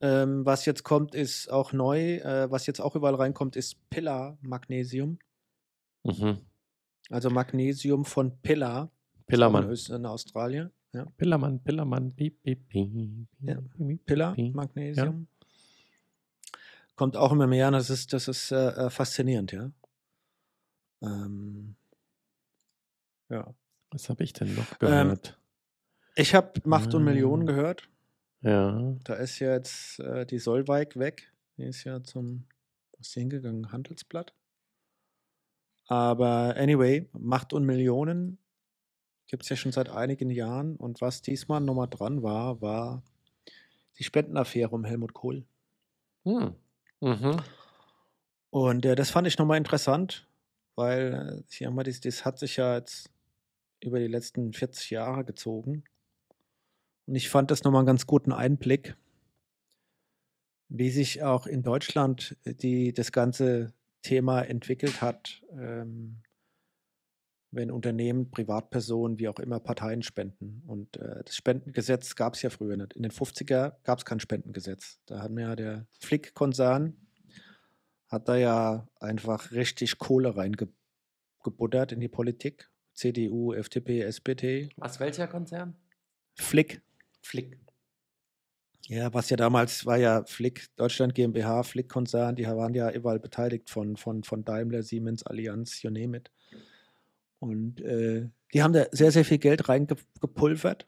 Ähm, was jetzt kommt, ist auch neu. Äh, was jetzt auch überall reinkommt, ist Pillar Magnesium. Mhm. Also Magnesium von Pillar. Pillermann. In, Öst- in Australien. Ja. Pillermann, Pillermann, piep, piep, piep, Ja. piep, Pillar. Magnesium. Kommt auch immer mehr und das ist, das ist äh, äh, faszinierend, ja. Ähm, ja. Was habe ich denn noch Ähm, gehört? Ich habe Macht und Millionen Ah. gehört. ja. Da ist ja jetzt äh, die Solveig weg. Die ist ja zum, wo ist die hingegangen? Handelsblatt. Aber anyway, Macht und Millionen gibt es ja schon seit einigen Jahren. Und was diesmal nochmal dran war, war die Spendenaffäre um Helmut Kohl. Hm. Mhm. Und äh, das fand ich nochmal interessant, weil äh, ich das, das hat sich ja jetzt über die letzten 40 Jahre gezogen. Und ich fand das nochmal einen ganz guten Einblick, wie sich auch in Deutschland äh, die, das ganze Thema entwickelt hat, ähm, wenn Unternehmen, Privatpersonen, wie auch immer, Parteien spenden. Und äh, das Spendengesetz gab es ja früher nicht. In den 50er gab es kein Spendengesetz. Da hat mir ja der Flick-Konzern hat da ja einfach richtig Kohle reingebuttert in die Politik. CDU, FDP, SPD. Was, welcher Konzern? Flick. Flick. Ja, was ja damals war ja Flick, Deutschland GmbH, Flick-Konzern, die waren ja überall beteiligt von, von, von Daimler, Siemens, Allianz, you name it. Und äh, die haben da sehr, sehr viel Geld reingepulvert.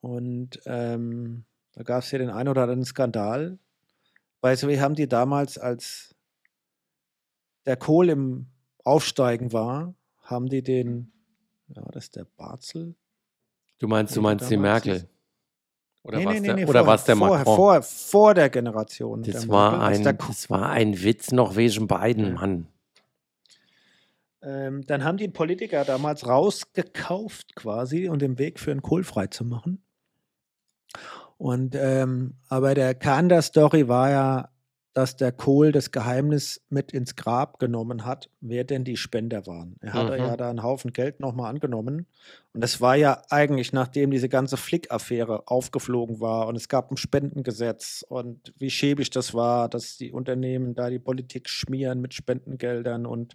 Und ähm, da gab es ja den einen oder anderen Skandal. Bei SW haben die damals, als der Kohl im Aufsteigen war, haben die den, ja, das ist der Barzel, Du meinst, du meinst die Merkel? Oder Nee, was nee, der, nee, oder vorher, war's der Macron? Vor, vor der Generation. das, der war Merkel, ein, der das war ein Witz noch wegen beiden, Mann. Ähm, dann haben die Politiker damals rausgekauft quasi und den Weg für einen Kohl frei zu machen. Und ähm, aber der Kern der Story war ja, dass der Kohl das Geheimnis mit ins Grab genommen hat, wer denn die Spender waren. Er hatte Mhm. ja da einen Haufen Geld nochmal angenommen. Und das war ja eigentlich, nachdem diese ganze Flick-Affäre aufgeflogen war und es gab ein Spendengesetz und wie schäbig das war, dass die Unternehmen da die Politik schmieren mit Spendengeldern. Und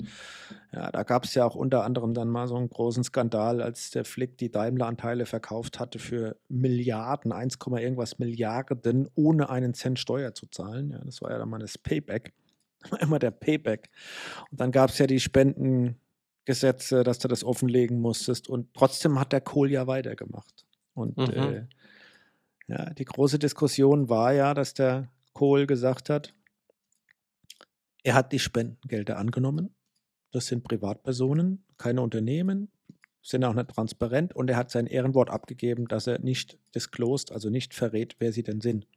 ja, da gab es ja auch unter anderem dann mal so einen großen Skandal, als der Flick die Daimler-Anteile verkauft hatte für Milliarden, 1, Komma irgendwas Milliarden, ohne einen Cent Steuer zu zahlen. Ja, das war ja dann mal das Payback. *laughs* Immer der Payback. Und dann gab es ja die Spendengesetze, dass du das offenlegen musstest. Und trotzdem hat der Kohl ja weitergemacht. Und Mhm. äh, ja, die große Diskussion war ja, dass der Kohl gesagt hat, er hat die Spendengelder angenommen. Das sind Privatpersonen, keine Unternehmen, sind auch nicht transparent und er hat sein Ehrenwort abgegeben, dass er nicht disclosed, also nicht verrät, wer sie denn sind.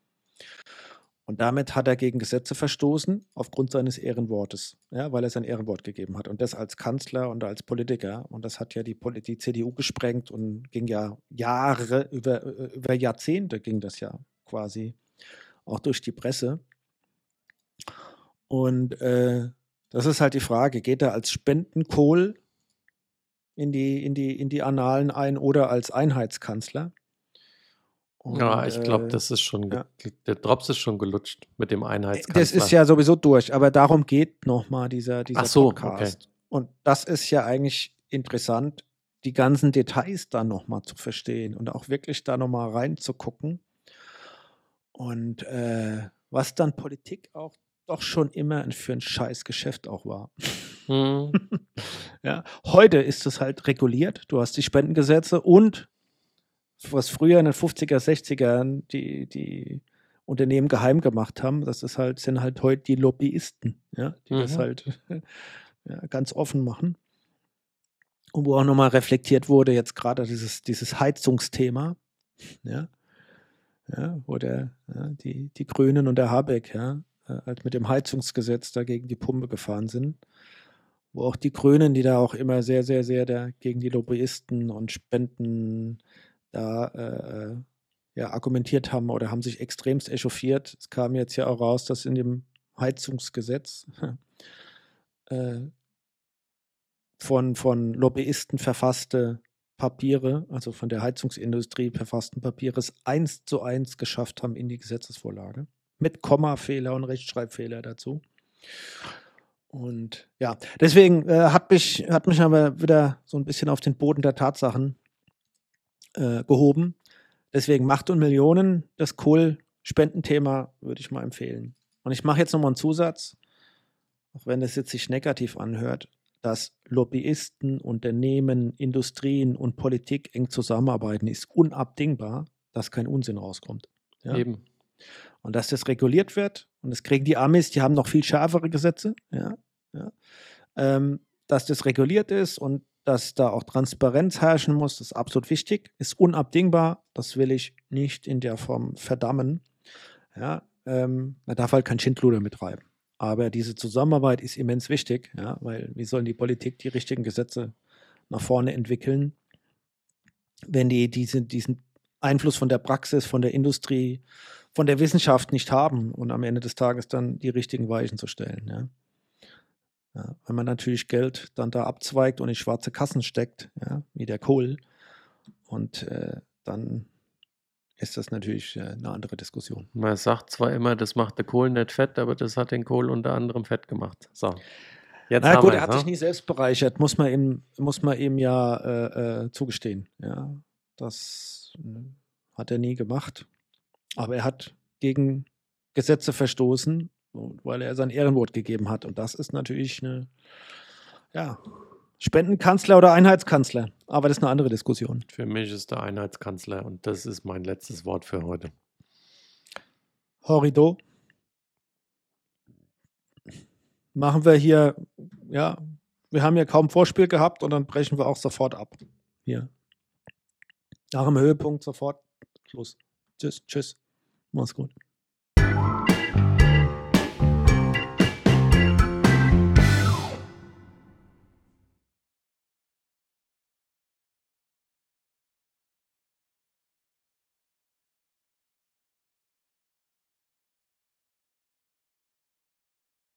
Und damit hat er gegen Gesetze verstoßen aufgrund seines Ehrenwortes, ja, weil er sein Ehrenwort gegeben hat. Und das als Kanzler und als Politiker. Und das hat ja die, Poli- die CDU gesprengt und ging ja Jahre, über, über Jahrzehnte ging das ja quasi auch durch die Presse. Und äh, das ist halt die Frage, geht er als Spendenkohl in die, in die, in die Annalen ein oder als Einheitskanzler? Ja, Und, ich glaube, äh, das ist schon, ja. der Drops ist schon gelutscht mit dem Einheitskanzler. Das ist ja sowieso durch, aber darum geht nochmal dieser, dieser Ach so, Podcast. Und das ist ja eigentlich interessant, die ganzen Details dann nochmal zu verstehen und auch wirklich da nochmal reinzugucken. Und äh, was dann Politik auch doch schon immer für ein scheiß Geschäft auch war. Hm. *laughs* Ja, heute ist es halt reguliert. Du hast die Spendengesetze und was früher in den 50er, 60ern die, die Unternehmen geheim gemacht haben, das ist halt, sind halt heute die Lobbyisten, ja, die das Mhm. halt *laughs* ja, ganz offen machen. Und wo auch nochmal reflektiert wurde, jetzt gerade dieses, dieses Heizungsthema, ja, ja, wo der, ja, die, die Grünen und der Habeck, ja, äh, halt mit dem Heizungsgesetz da gegen die Pumpe gefahren sind wo auch die Grünen, die da auch immer sehr, sehr, sehr da gegen die Lobbyisten und Spenden da äh, äh, ja, argumentiert haben oder haben sich extremst echauffiert. Es kam jetzt ja auch raus, dass in dem Heizungsgesetz *laughs* äh, von, von Lobbyisten verfasste Papiere, also von der Heizungsindustrie verfassten Papiere, es eins zu eins geschafft haben in die Gesetzesvorlage. Mit Kommafehler und Rechtschreibfehler dazu. Und ja, deswegen äh, hat, mich, hat mich aber wieder so ein bisschen auf den Boden der Tatsachen äh, gehoben. Deswegen Macht und Millionen, das Kohl-Spendenthema würde ich mal empfehlen. Und ich mache jetzt nochmal einen Zusatz, auch wenn das jetzt sich negativ anhört, dass Lobbyisten, Unternehmen, Industrien und Politik eng zusammenarbeiten, ist unabdingbar, dass kein Unsinn rauskommt. Ja? Eben. Und dass das reguliert wird. Und das kriegen die Amis, die haben noch viel schärfere Gesetze. Ja, ja. Ähm, dass das reguliert ist und dass da auch Transparenz herrschen muss, ist absolut wichtig, ist unabdingbar. Das will ich nicht in der Form verdammen. Ja, ähm, man darf halt kein Schindluder mitreiben. Aber diese Zusammenarbeit ist immens wichtig, ja, weil wie sollen die Politik die richtigen Gesetze nach vorne entwickeln, wenn die diese, diesen Einfluss von der Praxis, von der Industrie, von der Wissenschaft nicht haben und am Ende des Tages dann die richtigen Weichen zu stellen. Ja. Ja, wenn man natürlich Geld dann da abzweigt und in schwarze Kassen steckt, ja, wie der Kohl, und äh, dann ist das natürlich äh, eine andere Diskussion. Man sagt zwar immer, das macht der Kohl nicht fett, aber das hat den Kohl unter anderem fett gemacht. So. Jetzt Na gut, er hat es, sich ne? nie selbst bereichert, muss man ihm, muss man ihm ja äh, äh, zugestehen. Ja, das äh, hat er nie gemacht. Aber er hat gegen Gesetze verstoßen, weil er sein Ehrenwort gegeben hat. Und das ist natürlich eine, ja, Spendenkanzler oder Einheitskanzler. Aber das ist eine andere Diskussion. Für mich ist der Einheitskanzler und das ist mein letztes Wort für heute. Horrido. Machen wir hier, ja, wir haben ja kaum Vorspiel gehabt und dann brechen wir auch sofort ab. Hier. Nach dem Höhepunkt sofort Schluss. Tschüss, tschüss. Mach's gut.